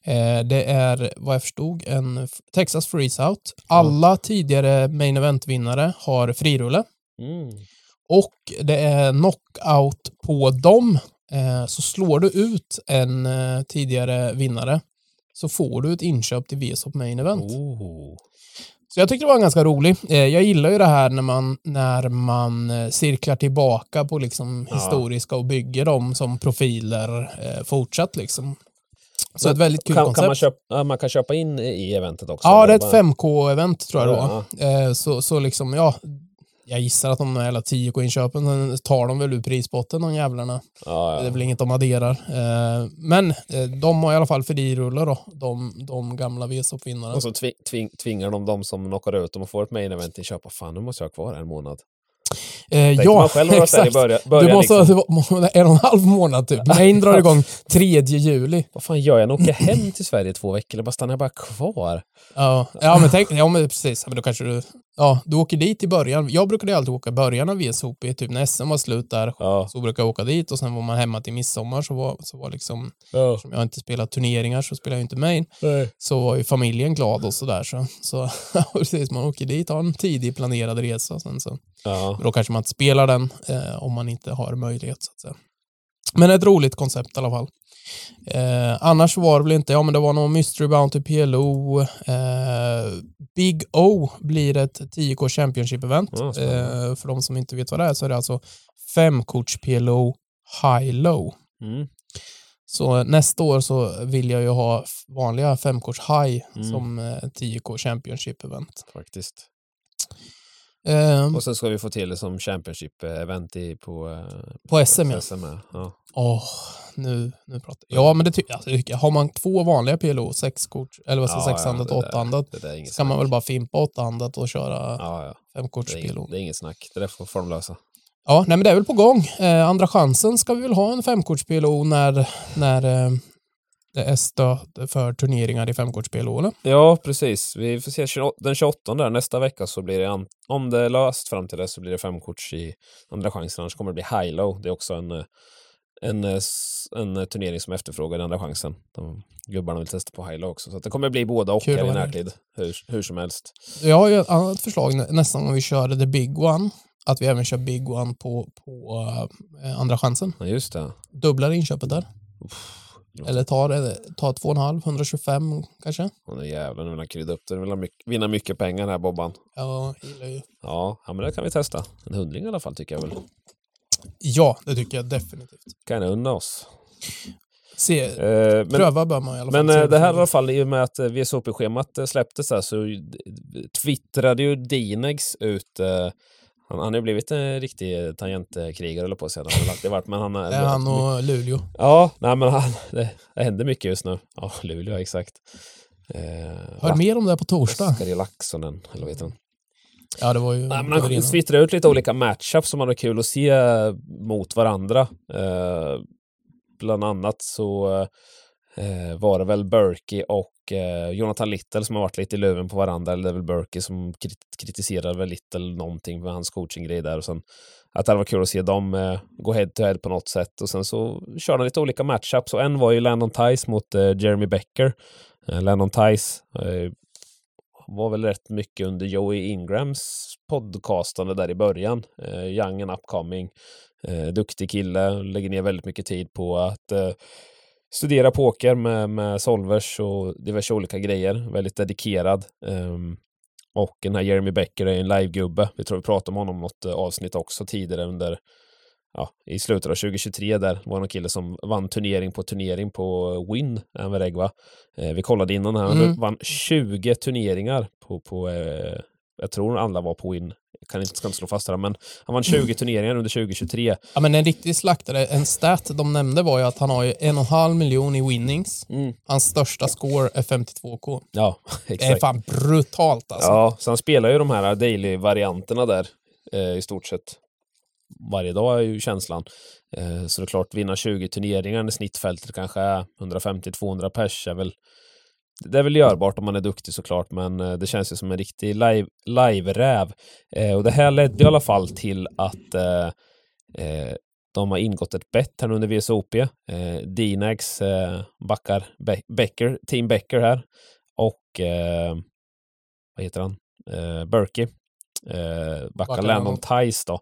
A: Eh, det är, vad jag förstod, en Texas Freeze Out. Alla tidigare main event-vinnare har frirulle.
B: Mm.
A: och det är knockout på dem, så slår du ut en eh, tidigare vinnare så får du ett inköp till VSOP Main Event.
B: Oh.
A: Så jag tyckte det var ganska rolig. Eh, jag gillar ju det här när man, när man eh, cirklar tillbaka på liksom
B: Ja.
A: historiska och bygger dem som profiler eh, fortsatt liksom. Så ett väldigt kul
B: Kan,
A: koncept.
B: kan man, köpa, man kan köpa in i eventet också?
A: Ja, det är ett
B: bara-
A: 5K-event tror jag
B: Ja.
A: Eh, Så, så liksom, ja, jag gissar att de där hela 10K-inköpen sen tar de väl ur prisbotten, de jävlarna.
B: Ja,
A: Det är
B: ja.
A: väl inget de adderar. Eh, Men eh, de har i alla fall frirullar då, de, de gamla VSOP-vinnarna.
B: Och så tving, tving, tvingar de de som knockar ut dem och får ett main event till köpa. Fan, nu måste jag ha kvar en månad.
A: Eh, ja, exakt.
B: början,
A: Du måste
B: liksom.
A: ha en och en halv månad typ. [laughs] Main drar igång 3 juli.
B: Vad fan gör jag? Jag åker hem till Sverige i två veckor eller bara stannar jag bara kvar?
A: Ja, ja men tänk, ja men precis. Men då kanske du, ja, du åker dit i början. Jag brukade alltid åka i början av VSOP, typ när SM var slut där.
B: Ja.
A: Så brukade jag åka dit och sen var man hemma till midsommar så var, så var liksom,
B: ja.
A: som jag inte spelat turneringar så spelar jag inte main.
B: Nej.
A: Så var ju familjen glad och sådär. Så, så [laughs] precis, man åker dit, har en tidig planerad resa. Sen så,
B: Ja.
A: då kanske man inte spelar den eh, om man inte har möjlighet. Så att säga. Men ett roligt koncept i alla fall. Eh, annars var det väl inte, ja men det var någon Mystery Bounty PLO. Eh, Big O blir ett 10K Championship-event.
B: Spännande.
A: eh, för de som inte vet vad det är så är det alltså femkorts PLO High Low.
B: Mm.
A: Så nästa år så vill jag ju ha vanliga femkorts high
B: Mm.
A: som eh, 10K Championship-event.
B: Faktiskt.
A: Eh,
B: Och sen ska vi få till det som Championship-event i- på, eh,
A: på SM ja.
B: SM. Ja.
A: Åh, nu, nu pratar. Ja, men det tycker alltså, jag. Har man två vanliga PLO, sex kort, eller vad ska
B: Ja,
A: sexhandat och åttahandat, så kan man väl bara fimpa åttahandat och köra
B: Ja, ja.
A: femkorts
B: Det är,
A: PLO.
B: inget, det är inget snack. Det där får, får de lösa.
A: Ja, nej men det är väl på gång. Eh, andra chansen ska vi väl ha en femkorts PLO när, när eh, det är stöd för turneringar i femkorts PLO, eller?
B: Ja, precis. Vi får se 28 den 28 där nästa vecka så blir det, om det är löst fram till det så blir det femkorts i andra chansen. Annars kommer det bli high-low. Det är också en, eh, en, eh, en eh, turnering som efterfrågar andra chansen. De gubbarna vill testa på high-low också. Så det kommer bli båda och
A: Kul
B: här i närtid. Hur, hur som helst.
A: Jag har ju ett annat förslag nä- nästan om vi kör the big one. Att vi även kör big one på, på andra chansen.
B: Ja, just det.
A: Dubblar inköpet där.
B: låter-
A: Eller tar, eh, tar 2,5, 125 kanske.
B: Åh, nu jävlar, nu vill han krydda upp det. Nu vill han vinna mycket pengar här Bobban.
A: Jag gillar ju.
B: Ja, ja, men det kan vi testa. En hundring i alla fall tycker jag väl.
A: Ja, det tycker jag definitivt.
B: Kan jag unna oss.
A: Se,
B: Eh, men
A: pröva bör man i alla fall.
B: Men eh, det här i alla fall, i och med att eh, VSOP-schemat eh, släpptes där så d- twittrade ju Dinex ut, eh, Han, han har ju blivit en riktig tangentkrigare, eller på har han alltid varit, men han...
A: Det är han och Luleå.
B: Ja, nej men han, det, det händer mycket just nu. Ja, Luleå, exakt.
A: Eh, Hör mer om det på torsdag.
B: Oskari Laxonen, eller heter han?
A: Ja, det var ju...
B: Nej, men han twittrade ut lite olika matchups som man har kul att se mot varandra. Eh, bland annat så eh, var det väl Berkey och eh, Jonathan Little som har varit lite i luven på varandra. Eller det är väl Berkey som krit kritiserade väl Little någonting med hans coachinggrej där. Och sen att det var kul att se dem eh, gå head to head på något sätt. Och sen så körde de lite olika matchups. Och en var ju Landon Tice mot eh, Jeremy Becker. Eh, Landon Tice eh, var väl rätt mycket under Joey Ingrams podcastande där i början. Eh, young and upcoming. Eh, duktig kille, lägger ner väldigt mycket tid på att eh, studera poker med, med solvers och diverse olika grejer. Väldigt dedikerad. Um, och den här Jeremy Becker är en livegubbe. Vi tror vi pratade om honom något avsnitt också tidigare under ja, i slutet av 2023 där var någon kille som vann turnering på turnering på Win, Envereg va. Eh, vi kollade innan här, han mm. vann 20 turneringar på, på eh, jag tror alla var på Win jag kan inte, ska inte slå fast det, men han vann 20 [clears throat] turneringar under 2023.
A: Ja, men en riktig slaktare, en stat de nämnde var ju att han har ju en och en halv miljon i winnings. Mm. Hans största score är 52k.
B: Ja, exakt. [laughs]
A: Det är fan brutalt alltså.
B: Ja, så han spelar ju de här daily-varianterna där eh, i stort sett varje dag är ju känslan. Eh, så det är klart, vinna 20 turneringar när snittfältet kanske är 150-200 pers är väl det är väl görbart om man är duktig såklart, men eh, det känns ju som en riktig live, live-räv. Eh, och det här ledde i alla fall till att eh, eh de har ingått ett bett här under VSOP. Eh, Dinags eh, backar Be Becker, Team Becker här. Och eh, vad heter han? Eh, Berkey. Eh, backar Landon Tice då.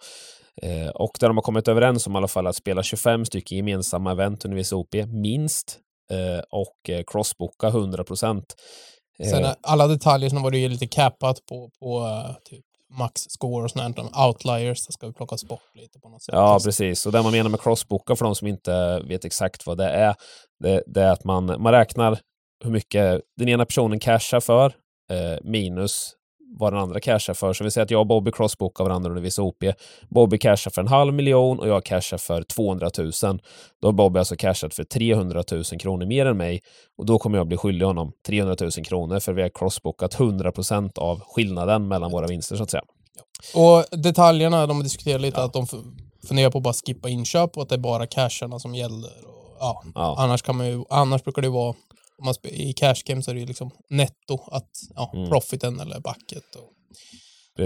B: Eh, och där de har kommit överens om i alla fall att spela 25 stycken gemensamma event under VSOP, minst. Eh, och eh, crossbooka 100 procent.
A: Sen eh, alla detaljer som var det ju lite cappat på, på typ max score och sånt där. Outliers, ska vi plockas bort lite på något sätt.
B: Ja, precis. Och det man menar med crossbooka för de som inte vet exakt vad det är, det, det är att man, man räknar hur mycket den ena personen cashar för eh, minus vad den andra cashar för. Så vi säger att jag och Bobby crossbookar varandra under vissa OP. Bobby cashar för en halv miljon och jag cashar för 200 000. Då har Bobby alltså cashat för 300 000 kronor mer än mig och då kommer jag bli skyldig honom 300 000 kronor för vi har crossbookat 100 procent av skillnaden mellan våra vinster så att säga.
A: Och detaljerna, de diskuterar lite ja. att de funderar på att bara skippa inköp och att det är bara casharna som gäller. Och, ja. ja. Annars, kan man ju, annars brukar det vara om man I cash game så är det ju liksom netto, att, ja, mm. profiten eller backet. Och...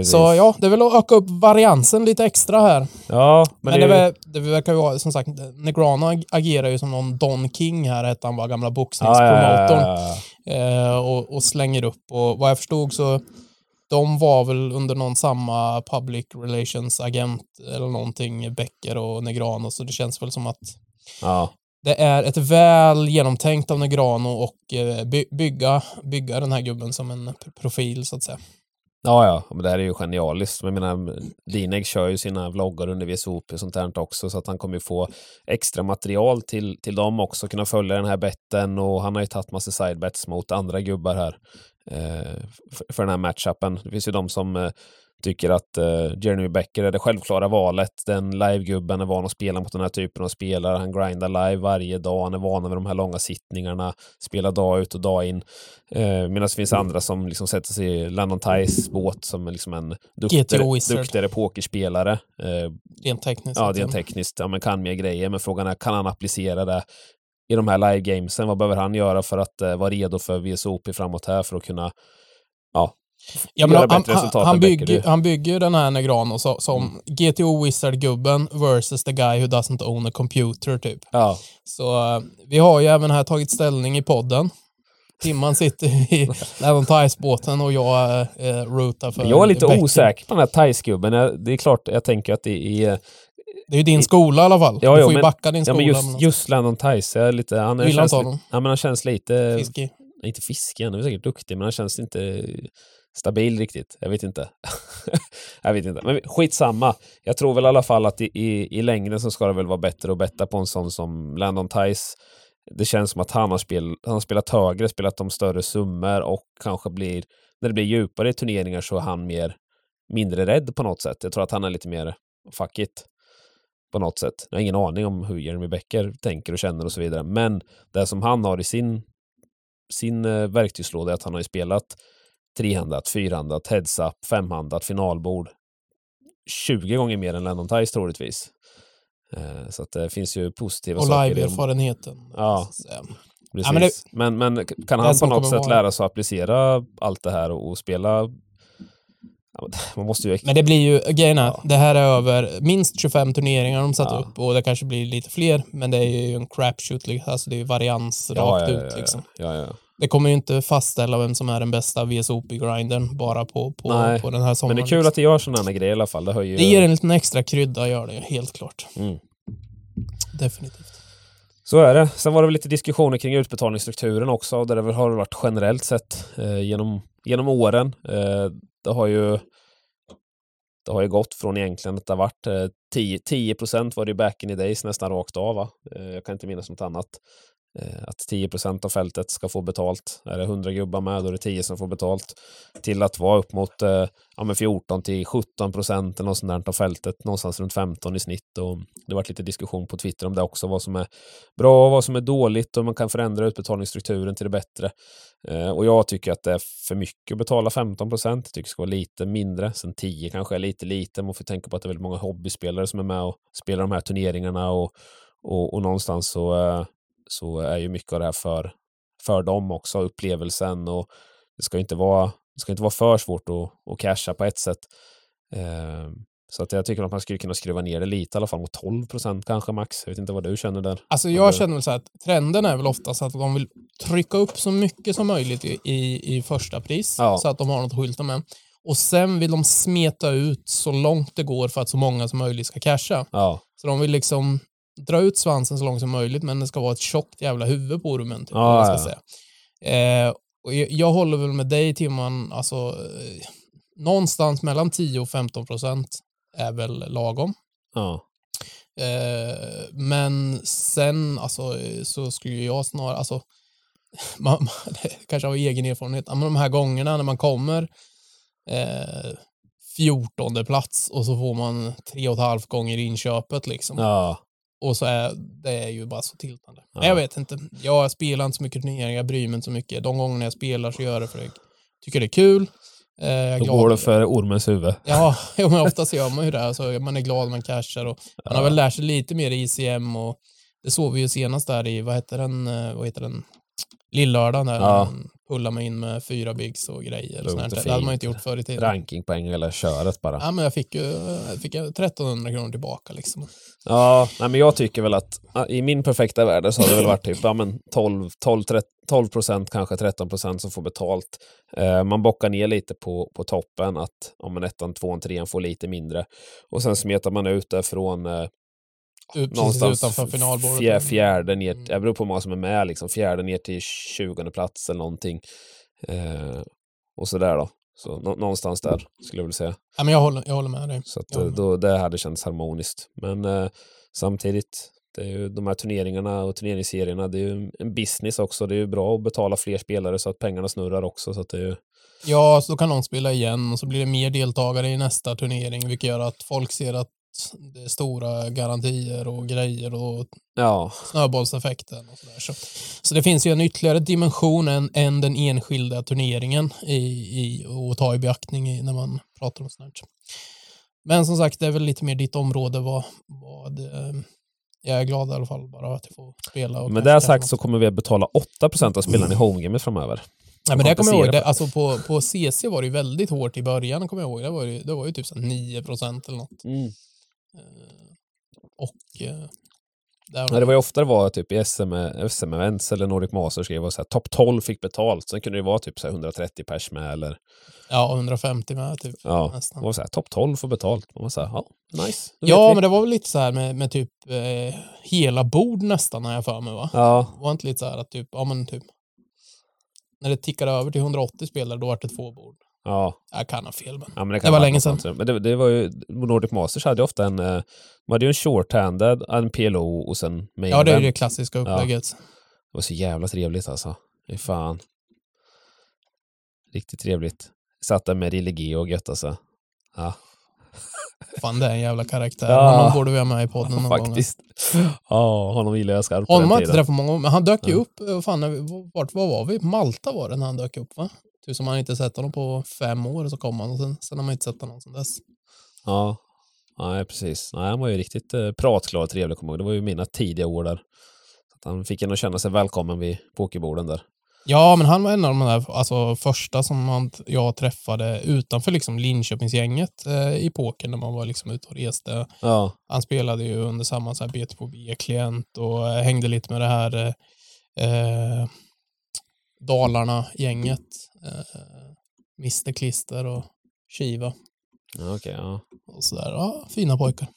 A: Så ja, det är väl att öka upp variansen lite extra här.
B: Ja,
A: men, men det, det, det verkar ju vara, som sagt, Negrano agerar ju som någon Don King här, hette han var, gamla boxningspromotorn. Ja, ja, eh, och, och, slänger upp. Och vad jag förstod så de var väl under någon samma public relations agent eller någonting, Becker och Negrano, så det känns väl som att
B: ja.
A: Det är ett väl genomtänkt av Negrano och eh, by bygga, bygga den här gubben som en profil så att säga.
B: Ja, ja, men det här är ju genialiskt. Jag menar, Dineg kör ju sina vloggar under VSOP och sånt där också, så att han kommer ju få extra material till, till dem också, kunna följa den här betten och han har ju tagit massa sidebets mot andra gubbar här eh, för, för den här matchupen. Det finns ju de som eh, tycker att uh, Jeremy Becker är det självklara valet. Den livegubben är van att spela mot den här typen av spelare. Han grindar live varje dag. Han är van med de här långa sittningarna. Spelar dag ut och dag in. Uh, Medan det finns andra som liksom sätter sig i Landon Ties båt som är liksom en duktigare, duktigare pokerspelare.
A: Uh, rent tekniskt.
B: Ja, rent tekniskt. Ja, men kan mer grejer. Men frågan är, kan han applicera det i de här live-gamesen? Vad behöver han göra för att uh, vara redo för VSOP framåt här för att kunna ja,
A: Ja, men han, han, han, bygger, han bygger den här Negrano så, som mm. GTO Wizard-gubben versus the guy who doesn't own a computer, typ.
B: Ja.
A: Så uh, vi har ju även här tagit ställning i podden. Timman sitter i Lennon [laughs] Tice-båten och jag är uh, rutar för
B: Jag är lite Becker. osäker på den här Tice-gubben. Det är klart, jag tänker att det är...
A: Det är ju din skola i alla fall. Ja, du får ju backa din skola.
B: Ja, men just, just Lennon Tice, jag är lite... Han,
A: Vill han ta?
B: Ja, men han känns lite...
A: Fiskig.
B: Inte fiskig, han är säkert duktig, men han känns inte stabil riktigt. Jag vet inte. [laughs] jag vet inte. Men skitsamma. Jag tror väl i alla fall att i, i, i längden så ska det väl vara bättre att betta på en sån som Landon Tice. Det känns som att han har, spel, han har spelat högre, spelat de större summor och kanske blir, när det blir djupare i turneringar så är han mer mindre rädd på något sätt. Jag tror att han är lite mer fuck it på något sätt. Jag har ingen aning om hur Jeremy Becker tänker och känner och så vidare. Men det som han har i sin, sin eh, verktygslåda är att han har ju spelat trehandat, fyrhandat, heads-up, femhandat, finalbord 20 gånger mer än Lennon Tice troligtvis. Eh, så att det finns ju positiva
A: Och
B: saker. i
A: live-erfarenheten.
B: Ja. Precis.
A: Ja, men det-
B: men, men, kan han på något sätt
A: vara-
B: lära sig att applicera allt det här och, och spela... [laughs] Man måste ju...
A: Men det blir ju, grejen är,
B: Ja.
A: det här är över minst 25 turneringar de satt
B: Ja.
A: upp och det kanske blir lite fler, men det är ju en crapshoot, alltså det är ju varians
B: ja,
A: rakt ut liksom.
B: Ja, ja.
A: Det kommer ju inte fastställa vem som är den bästa VSOP-grindern bara på, på,
B: Nej,
A: på den här sommaren.
B: Men det är kul
A: liksom.
B: att det gör sådana här grejer i alla fall. Det höjer
A: Det ger en liten extra krydda, gör det helt klart.
B: Mm.
A: Definitivt.
B: Så är det. Sen var det väl lite diskussioner kring utbetalningsstrukturen också, där det väl har varit generellt sett eh, genom, genom åren. Eh, det har ju det har ju gått från egentligen att det har varit eh, 10, 10 var det ju back in the days nästan rakt av. Va? Eh, jag kan inte minnas något annat. Eh, att 10% av fältet ska få betalt. Är det 100 gubbar med, då är det 10 som får betalt. Till att vara upp mot eh, ja, men 14 till 17 procent eller något sånt där av fältet. Någonstans runt 15 i snitt. Och det har varit lite diskussion på Twitter om det också. Vad som är bra och vad som är dåligt och man kan förändra utbetalningsstrukturen till det bättre. Eh, och jag tycker att det är för mycket att betala 15 procent. Jag tycker det ska vara lite mindre. Sen 10 kanske är lite lite. Man får tänka på att det är väldigt många hobbyspelare som är med och spelar de här turneringarna och, och, och någonstans så, eh, så är ju mycket av det här för, för dem också, upplevelsen och det ska inte vara, det ska inte vara för svårt att, att casha på ett sätt. Eh, så att jag tycker att man skulle kunna skruva ner det lite, i alla fall mot 12 procent kanske max. Jag vet inte vad du känner där.
A: Alltså jag känner väl så att trenden är väl oftast att de vill trycka upp så mycket som möjligt i, i, i första pris
B: Ja.
A: så att de har något att skylta med. Och sen vill de smeta ut så långt det går för att så många som möjligt ska casha.
B: Ja,
A: Så de vill liksom dra ut svansen så långt som möjligt men det ska vara ett tjockt jävla huvud på ormen. Typ,
B: ja,
A: ska säga. Eh, och jag, jag håller väl med dig Timman, alltså eh, någonstans mellan 10 och 15 procent är väl lagom.
B: ja,
A: Eh, men sen alltså, eh, så skulle jag snarare, alltså, [laughs] man, man, kanske av egen erfarenhet, men de här gångerna när man kommer eh, 14 plats och så får man tre och ett halvt gånger inköpet liksom.
B: ja,
A: Och så är det är ju bara så tiltande.
B: Ja.
A: Men jag vet inte. Jag spelar inte så mycket turneringar, jag bryr mig inte så mycket. De gångerna jag spelar så gör jag det för jag tycker det är kul. Eh,
B: då går det för ormens huvud.
A: Ja, [laughs] jo, men oftast gör man ju det. Alltså, man är glad man cashar och man har väl lärt sig lite mer i ICM och det såg vi ju senast där i, vad heter den, eh, vad heter den, Lillördagen där.
B: Ja.
A: Pullade mig in med fyra bigs och grejer. Och sånt. Det hade man inte gjort förr i tiden.
B: Rankingpoäng eller köret bara.
A: Ja, men jag fick ju fick jag 1300 kronor tillbaka liksom.
B: Ja, nej, men jag tycker väl att ja, i min perfekta värld så har det väl varit typ ja, men 12, 12, 13, 12 procent, kanske 13 procent som får betalt. Eh, man bockar ner lite på, på toppen, att om en ettan, tvåan, trean får lite mindre. Och sen smetar man ut det från eh,
A: Precis
B: någonstans
A: utanför finalbordet.
B: fjär, fjärde ner,
A: Mm.
B: jag beror på hur många som är med, liksom, fjärde ner till 20 plats eller någonting. Eh, och sådär då. Så nå, någonstans där skulle jag vilja säga.
A: Ja, men jag håller, jag håller med dig.
B: Så att, eh, då, det hade känts harmoniskt. Men eh, samtidigt, det är ju de här turneringarna och turneringsserierna, det är ju en business också. Det är ju bra att betala fler spelare så att pengarna snurrar också. Så att det är ju,
A: Ja, så kan någon spela igen och så blir det mer deltagare i nästa turnering, vilket gör att folk ser att det är stora garantier och grejer och
B: ja,
A: snöbollseffekten och sådär. Så, så det finns ju en ytterligare dimension än, än den enskilda turneringen i, i, att ta i beaktning i, när man pratar om sånt här. Men som sagt, det är väl lite mer ditt område vad, vad eh, jag är glad i alla fall bara att jag får spela. Och
B: med det sagt så kommer vi att betala 8% av spelarna i homegamet framöver.
A: Nej, men det kommer jag ihåg, det, alltså på, på CC var det väldigt hårt i början, kommer jag ihåg. Det var ju, det var ju typ så här 9 procent eller något. Eh, Och eh, där
B: Ja, det var ju ofta det var typ i SM, SM Events eller Nordic Masters skrev var så här, topp 12 fick betalt. Sen kunde det vara typ så här 130 pers med eller
A: ja, 150 med typ.
B: ja, det
A: nästan.
B: var så här, topp 12 får betalt. Man var så här, ja, nice.
A: Ja, men det var väl lite så här med, med typ eh, hela bord nästan har jag för mig va?
B: Ja,
A: Det var inte lite så här att typ, ja men typ när det tickade över till 180 spelare då var det två bord.
B: Ja.
A: Jag kan ha fel men.
B: Ja, men det,
A: Det var länge sedan.
B: Men det, det var ju, Nordic Masters hade ju ofta en, eh, de hade ju en short-handed, en PLO och sen main
A: Ja, det är ju det klassiska upplägget.
B: Det var så jävla trevligt alltså. Fy fan. Riktigt trevligt. Satt där med Rille G och göttade sig. Ja.
A: Fan, det är en jävla karaktär.
B: Ja.
A: Honom borde vi ha med i podden någon gång.
B: Faktiskt. Ja, honom gillar jag skarpt
A: Honom har jag inte träffat många gånger, men han dök ju
B: Ja.
A: upp. eh, Fan, när vi, vart var, var vi? Malta var det när han dök upp, va? Tur som man inte sett honom på fem år, så kom han och sen, sen har man inte sett honom sedan dess.
B: Ja, nej precis. Nej, han var ju riktigt eh, pratklar och trevlig, kommer. Det var ju mina tidiga år där. Så han fick en att känna sig välkommen vid pokerborden där.
A: Ja, men han var en av de där alltså, första som man, jag träffade utanför liksom Linköpingsgänget eh, i poker när man var liksom ute och reste.
B: Ja,
A: Han spelade ju under samma så här B2B-klient och eh, hängde lite med det här eh, eh, Dalarna-gänget. Eh, Mr Klister och
B: ja okej. ja.
A: och sådär. Ja, fina pojkar.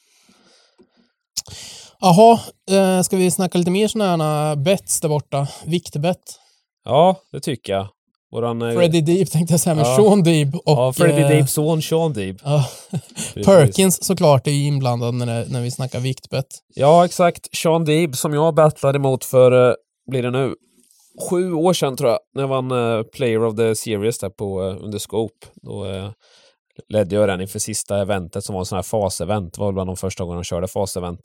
A: Jaha, eh, ska vi snacka lite mer sådana här bets där borta? Viktbett.
B: ja, det tycker jag. Våran... eh,
A: Freddie Deep tänkte jag säga, men
B: Ja.
A: Sean Deeb och...
B: ja, Freddie
A: eh,
B: Deeps son Sean
A: ja,
B: Precis.
A: Perkins såklart är ju inblandad när, det, när vi snackar viktbett.
B: Ja, exakt. Sean Deeb som jag battlade emot för, eh, blir det nu, sju år sedan tror jag, när jag vann eh, Player of the Series där på, eh, under Scope. Då eh, ledde jag den inför sista eventet som var en sån här fasevent. Det var väl bland de första gångerna de körde fasevent.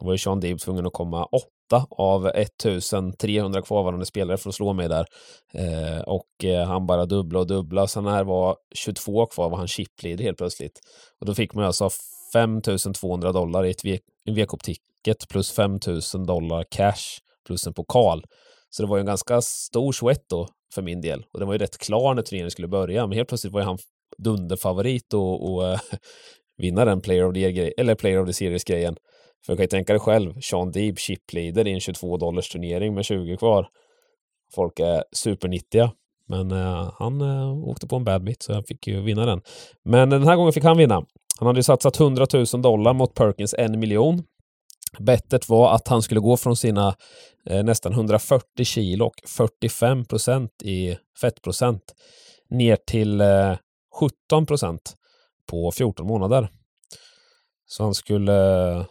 B: Då var ju Sean Deeb tvungen att komma åtta av 1300 kvarvarande spelare för att slå mig där. Eh, och eh, han bara dubbla och dubbla. Sen när det var 22 kvar var han chiplead helt plötsligt. Och då fick man alltså 5200 dollar i ett V- en V-ticket plus 5000 dollar cash plus en pokal. Så det var ju en ganska stor sweat då för min del. Och den var ju rätt klar när turneringen skulle börja. Men helt plötsligt var ju han dunderfavorit och, och äh, [laughs] vinna den Player of the, Year- eller player of the Series-grejen. För jag kan ju tänka dig själv, Sean Deeb chipleader i en 22 dollars turnering med 20 kvar. Folk är supernittiga. Men äh, han äh, åkte på en bad bit så han fick ju vinna den. Men den här gången fick han vinna. Han hade ju satsat 100 000 dollar mot Perkins en miljon. Bettet var att han skulle gå från sina eh, nästan 140 kilo och 45 procent i fettprocent ner till eh, 17 procent på 14 månader. Så han skulle, eh,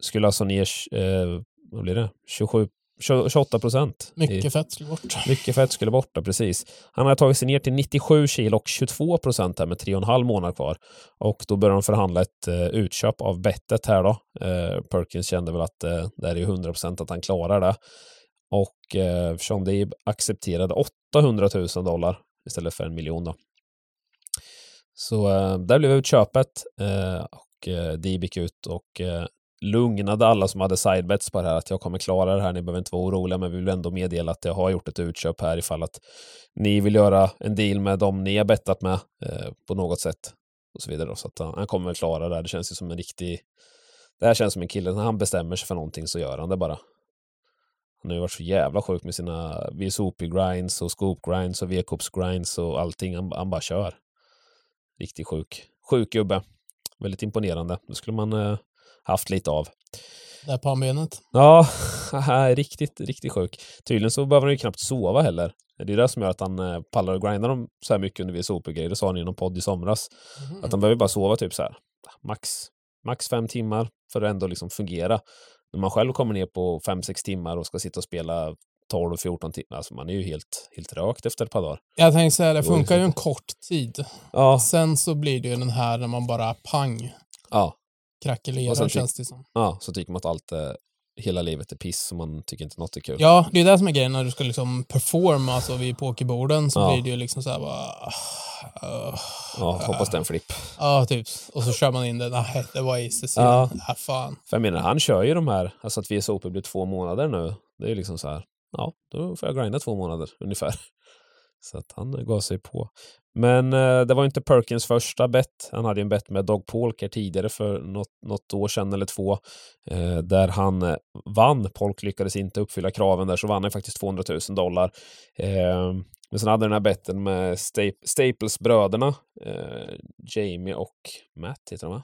B: skulle alltså ner, eh, vad blir det, 27, 28 procent.
A: Mycket fett skulle bort.
B: Mycket fett skulle borta, precis. Han hade tagit sig ner till 97 kilo och 22 procent här med tre och en halv månad kvar. Och då började de förhandla ett eh, utköp av bettet här då. Eh, Perkins kände väl att eh, det är ju 100 procent att han klarar det. Och eh, Sean Deeb accepterade 800 000 dollar istället för en miljon då. Så eh, där blev utköpet eh, och eh, Deeb gick ut och eh, lugnade alla som hade sidebets på det här att jag kommer klara det här, ni behöver inte vara oroliga men vi vill ändå meddela att jag har gjort ett utköp här ifall att ni vill göra en deal med dem ni har bettat med eh, på något sätt och så vidare. Då. Så att han, han kommer väl klara det här. Det känns ju som en riktig... Det här känns som en kille, när han bestämmer sig för någonting så gör han det bara. Han har ju varit så jävla sjuk med sina VSOP-grinds och scoop-grinds och V-cups-grinds och allting. Han, han bara kör. Riktigt sjuk. Sjuk gubbe. Väldigt imponerande. Då skulle man eh, haft lite av.
A: Där pannbenet.
B: Ja, [laughs] riktigt, riktigt sjuk. Tydligen så behöver han ju knappt sova heller. Det är det som gör att han eh, pallar och grindar dem så här mycket under VSOP-grejer. Det sa han i någon podd i somras.
A: Mhm.
B: Att han behöver bara sova typ så här max, max fem timmar för att ändå liksom fungera. När man själv kommer ner på fem sex timmar och ska sitta och spela 12-14 timmar, alltså man är ju helt, helt rökt efter ett par dagar.
A: Jag tänkte säga, det
B: Det
A: funkar ju en kort tid.
B: Ja,
A: Sen så blir det ju den här när man bara pang
B: ja,
A: krackelerar känns det som.
B: ja, så tycker man att allt är, hela livet är piss och man tycker inte något är kul.
A: Ja, det är det som är grejen när du ska liksom performa alltså vid pokerborden så
B: Ja.
A: blir det ju liksom så här bara... Uh,
B: Ja, hoppas det är en flipp.
A: ja, typ. Och så kör man in det. Nej, det var aces.
B: Ja.
A: Ja. ja, fan.
B: För jag menar, han kör ju de här, alltså att VSOP blir två månader nu. Det är ju liksom så här, ja, då får jag grinda två månader ungefär. [laughs] Så att han gav sig på. Men eh, det var inte Perkins första bet. Han hade en bet med Dog Polker tidigare för något, något år sedan eller två. Eh, där han eh, vann. Polk lyckades inte uppfylla kraven där, så vann han faktiskt 200 000 dollar. Eh, men sen hade den här betten med Stap- Staples-bröderna. Eh, Jamie och Matt heter de va?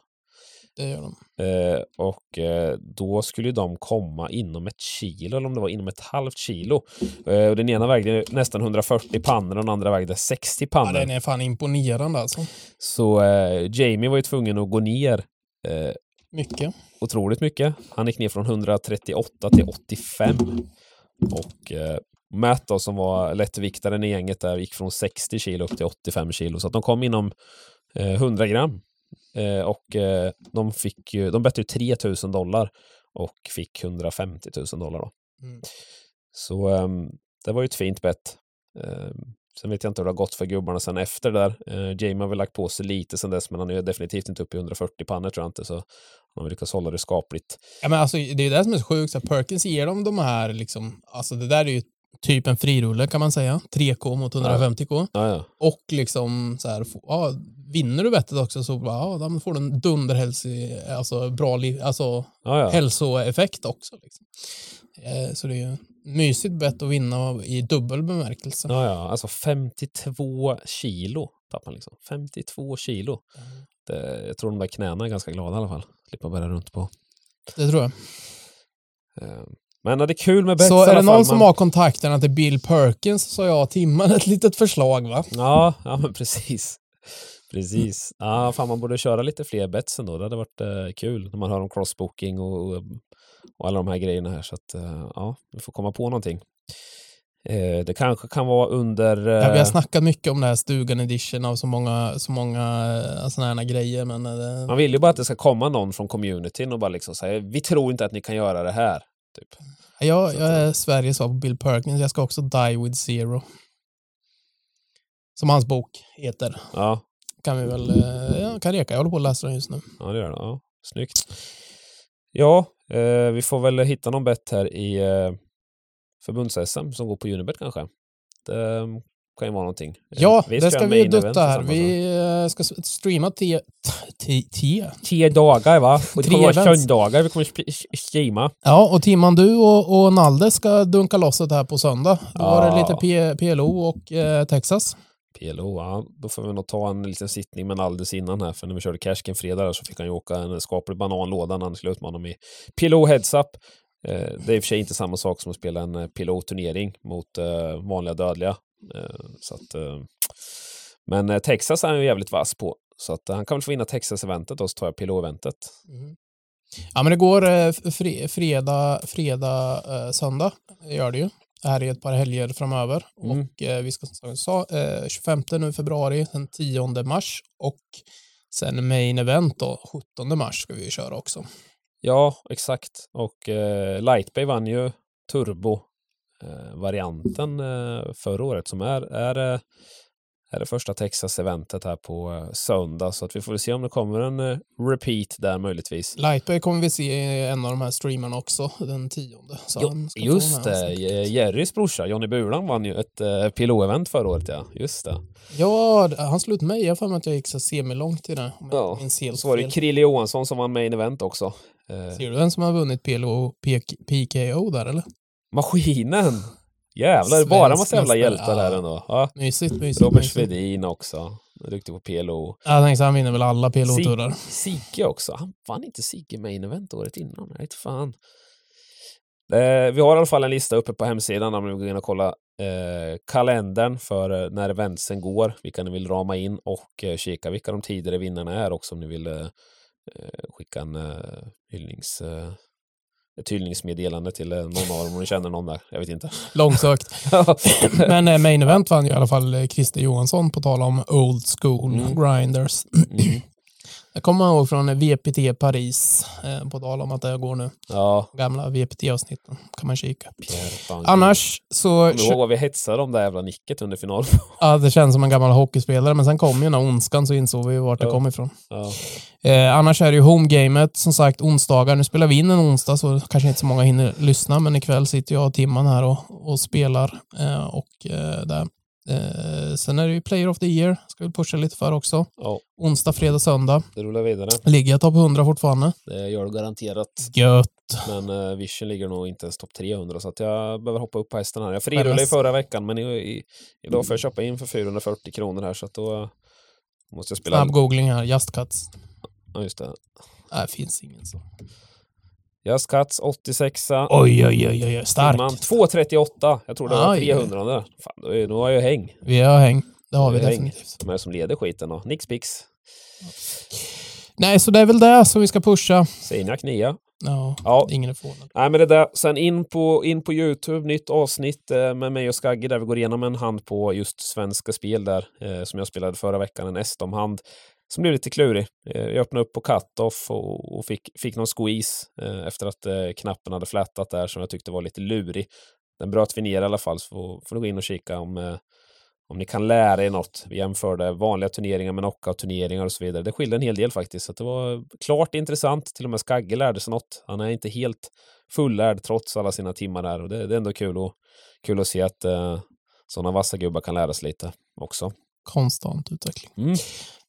A: Det gör de.
B: Eh, och eh, då skulle de komma inom ett kilo, eller om det var inom ett halvt kilo. Eh, och den ena vägde nästan 140 pannor och den andra vägde 60
A: Ja,
B: pannor.
A: den är fan imponerande alltså.
B: Så eh, Jamie var ju tvungen att gå ner eh,
A: Mycket.
B: otroligt mycket. Han gick ner från 138 till 85. Och eh, Matt då, som var lättviktaren i gänget där, gick från 60 kilo upp till 85 kilo. Så att de kom inom eh, 100 gram Eh, och eh, de fick ju, de bettade ju 3000 dollar och fick 150 000 dollar då.
A: Mm.
B: Så ehm, det var ju ett fint bett. Ehm, sen vet jag inte hur det har gått för gubbarna sen efter där. Eh, Jamie har väl lagt på sig lite sen dess, men han är ju definitivt inte uppe i 140 pannor tror jag inte, så han har lyckats hålla det skapligt.
A: Ja, men alltså, det är det som är så sjukt, så Perkins ger dem de här, liksom, alltså det där är ju typ en frirulle kan man säga. 3K mot 150K.
B: Ja, ja.
A: Och liksom så här, ja, vinner du bettet också så ja, då får du en dunderhälsi, alltså bra alltså
B: ja,
A: hälsoeffekt också. Liksom. Eh, Så det är ju mysigt bett att vinna i dubbel bemärkelse.
B: Ja, ja, alltså 52 kilo tappade han liksom. 52 kilo. Det, jag tror de där knäna är ganska glada i alla fall. Slippa bära runt på.
A: Det tror jag.
B: Eh, Men det är kul med bets
A: Så är det någon som
B: men-
A: har kontakterna till Bill Perkins så har jag Timman ett litet förslag va?
B: Ja, ja men precis. Precis. Ja, fan man borde köra lite fler bets ändå. Det hade varit eh, kul när man hör om crossbooking och, och, alla de här grejerna här. Så att eh, ja, vi får komma på någonting. Eh, det kanske kan vara under...
A: Ja, vi har
B: eh,
A: snackat mycket om det här stugan edition av så många, så många sådana här grejer men eh,
B: Man vill ju bara att det ska komma någon från communityn och bara liksom säga vi tror inte att ni kan göra det här. Typ.
A: jag, jag är Sveriges svar på Bill Perkins. Jag ska också Die with Zero. Som hans bok heter.
B: Ja,
A: Kan vi väl, eh, ja, kan reka. Jag håller på att läsa den just nu.
B: ja det gör det. Ja, snyggt. Ja, eh, vi får väl hitta någon bett här i eh, förbunds-SM som går på Unibet kanske. Det kan ju vara någonting. Eh,
A: Ja,
B: ska
A: det ska vi dutta här. Vi eh, ska streama te, te.
B: Tio dagar va? Och det kommer vara söndagar vi kommer streama.
A: Ja, och Timman, du och, och Nalde ska dunka loss det här på söndag. Då var det
B: Ja.
A: lite P, PLO och eh, Texas.
B: PLO, ja. Då får vi nog ta en liten sittning med Naldes innan här, för när vi körde Cashkin fredag där så fick han ju åka en skaplig bananlåda när han skulle utmana dem i PLO Heads Up. Eh, det är i och för sig inte samma sak som att spela en PLO-turnering mot vanliga dödliga. Eh, så att, eh, men eh, Texas är han ju jävligt vass på. Så att han kan väl få vinna Texas-eventet och så tar jag PLO-eventet.
A: Ja, men det går eh, fre, fredag, fredag eh, söndag. Det gör det ju. Det här är ett par helger framöver.
B: Mm.
A: Och eh, vi ska som jag sa, eh, 25 nu februari, den 10 mars och sen main event då, 17 mars ska vi ju köra också.
B: Ja, exakt. Och eh, Lightbay vann ju Turbo-varianten eh, förra året som är, är, eh, är det första Texas-eventet här på eh, söndag. Så att vi får väl se om det kommer en eh, repeat där möjligtvis.
A: Lightway kommer vi se i en av de här streamarna också, den 10. Så
B: Jo, just det, Jerrys brorsa Johnny Bulan vann ju ett eh, PLO-event förra året ja. Just det.
A: Ja, han slog ut mig. Jag har att jag gick så semilångt i det.
B: Ja,
A: inte minns helt
B: Så var det. Krille Johansson som vann main event också. Eh,
A: Ser du vem som har vunnit PLO PK, PKO där eller?
B: Maskinen! Jävlar,
A: Svensk
B: bara massa jävla hjältar här
A: ja.
B: ändå. Ja.
A: Mysigt, mysigt.
B: Robert
A: mysigt.
B: Svedin också. Duktig på PLO.
A: Jag tänkte han vinner väl alla PLO-turar.
B: Sigge också. Han vann inte Sigge main event året innan. Inte fan. Eh, vi har i alla fall en lista uppe på hemsidan om ni vill gå in och kolla eh, kalendern för eh, när eventsen går, vilka ni vill rama in och eh, kika vilka de tidigare vinnarna är också om ni vill eh, eh, skicka en hyllnings, ett hyllningsmeddelande till eh, någon av dem om ni känner någon där. Jag vet inte.
A: Långsökt. [laughs] Men eh, main event vann ju i alla fall eh, Christer Johansson på tal om old school
B: Mm.
A: grinders.
B: Mm.
A: Jag kommer ihåg från VPT Paris, eh, på tal om att det går nu.
B: Ja,
A: Gamla VPT-avsnitten kan man kika. Annars så...
B: Kommer ihåg vad vi hetsade om det jävla nicket under final? [laughs]
A: Ja, det känns som en gammal hockeyspelare, men sen kom ju den här ondskan så insåg vi vart det
B: Ja.
A: kom ifrån.
B: ja.
A: Eh, annars är det ju homegamet, som sagt, onsdagar. Nu spelar vi in en onsdag, så kanske inte så många hinner lyssna, men ikväll sitter jag och Timman här och, och spelar. Eh, och eh, där. Eh, sen är det ju Player of the Year, ska vi pusha lite för också.
B: ja,
A: Onsdag, fredag, söndag.
B: det rullar vidare.
A: Ligger jag topp 100 fortfarande?
B: Det gör du garanterat.
A: Gött.
B: Men uh, Vision ligger nog inte ens topp 300 så att jag behöver hoppa upp på hästen här. Jag frirullade i
A: Skämmas.
B: förra veckan men i, i, idag får jag köpa in för 440 kronor här så att då eh, måste jag spela...
A: Snabb googling här, Just Cuts.
B: Ja, just det.
A: Nej, finns ingen så.
B: Just Cuts 86
A: Oj, oj, oj, oj, oj. stark.
B: Timman 238. Jag tror det var
A: Aj.
B: 300 där. Fan, då, har jag häng.
A: Vi har häng. Det har vi
B: Det är häng.
A: definitivt.
B: De är som leder skiten då. Nix Bix.
A: Nej, så det är väl det som vi ska pusha.
B: Seniak 9.
A: Ja,
B: Ja.
A: ingen är förvånad.
B: Nej men det där, sen in på, in på Youtube, nytt avsnitt eh, med mig och Skagge där vi går igenom en hand på just svenska spel där, eh, som jag spelade förra veckan, en Estom-hand som blev lite klurig. Eh, jag öppnade upp på cut-off och, och fick, fick någon squeeze eh, efter att eh, knappen hade flätat där som jag tyckte var lite lurig. Den bröt vi ner i alla fall, så får, får ni gå in och kika om, eh, om ni kan lära er något. Vi jämförde vanliga turneringar med knockout-turneringar och så vidare. Det skilde en hel del faktiskt. Så det var klart intressant. Till och med Skagge lärde sig något. Han är inte helt fullärd trots alla sina timmar där. Och det, det är ändå kul, och, kul att se att eh, sådana vassa gubbar kan lära sig lite också.
A: Konstant utveckling.
B: Mm.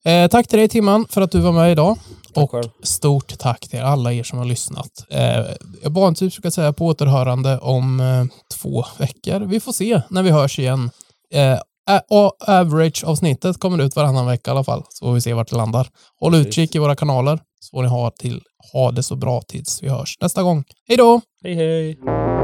A: Eh, tack till dig Timman för att du var med idag.
B: Tack
A: och
B: själv.
A: stort tack till alla er som har lyssnat. Eh, jag vanligtvis brukar säga på återhörande om eh, två veckor. Vi får se när vi hörs igen. Eh, Average-avsnittet kommer ut varannan vecka i alla fall, så får vi se vart det landar. Håll
B: Precis.
A: utkik i våra kanaler, så får ni ha, till, ha det så bra tills vi hörs nästa gång. Hej då!
B: Hej hej!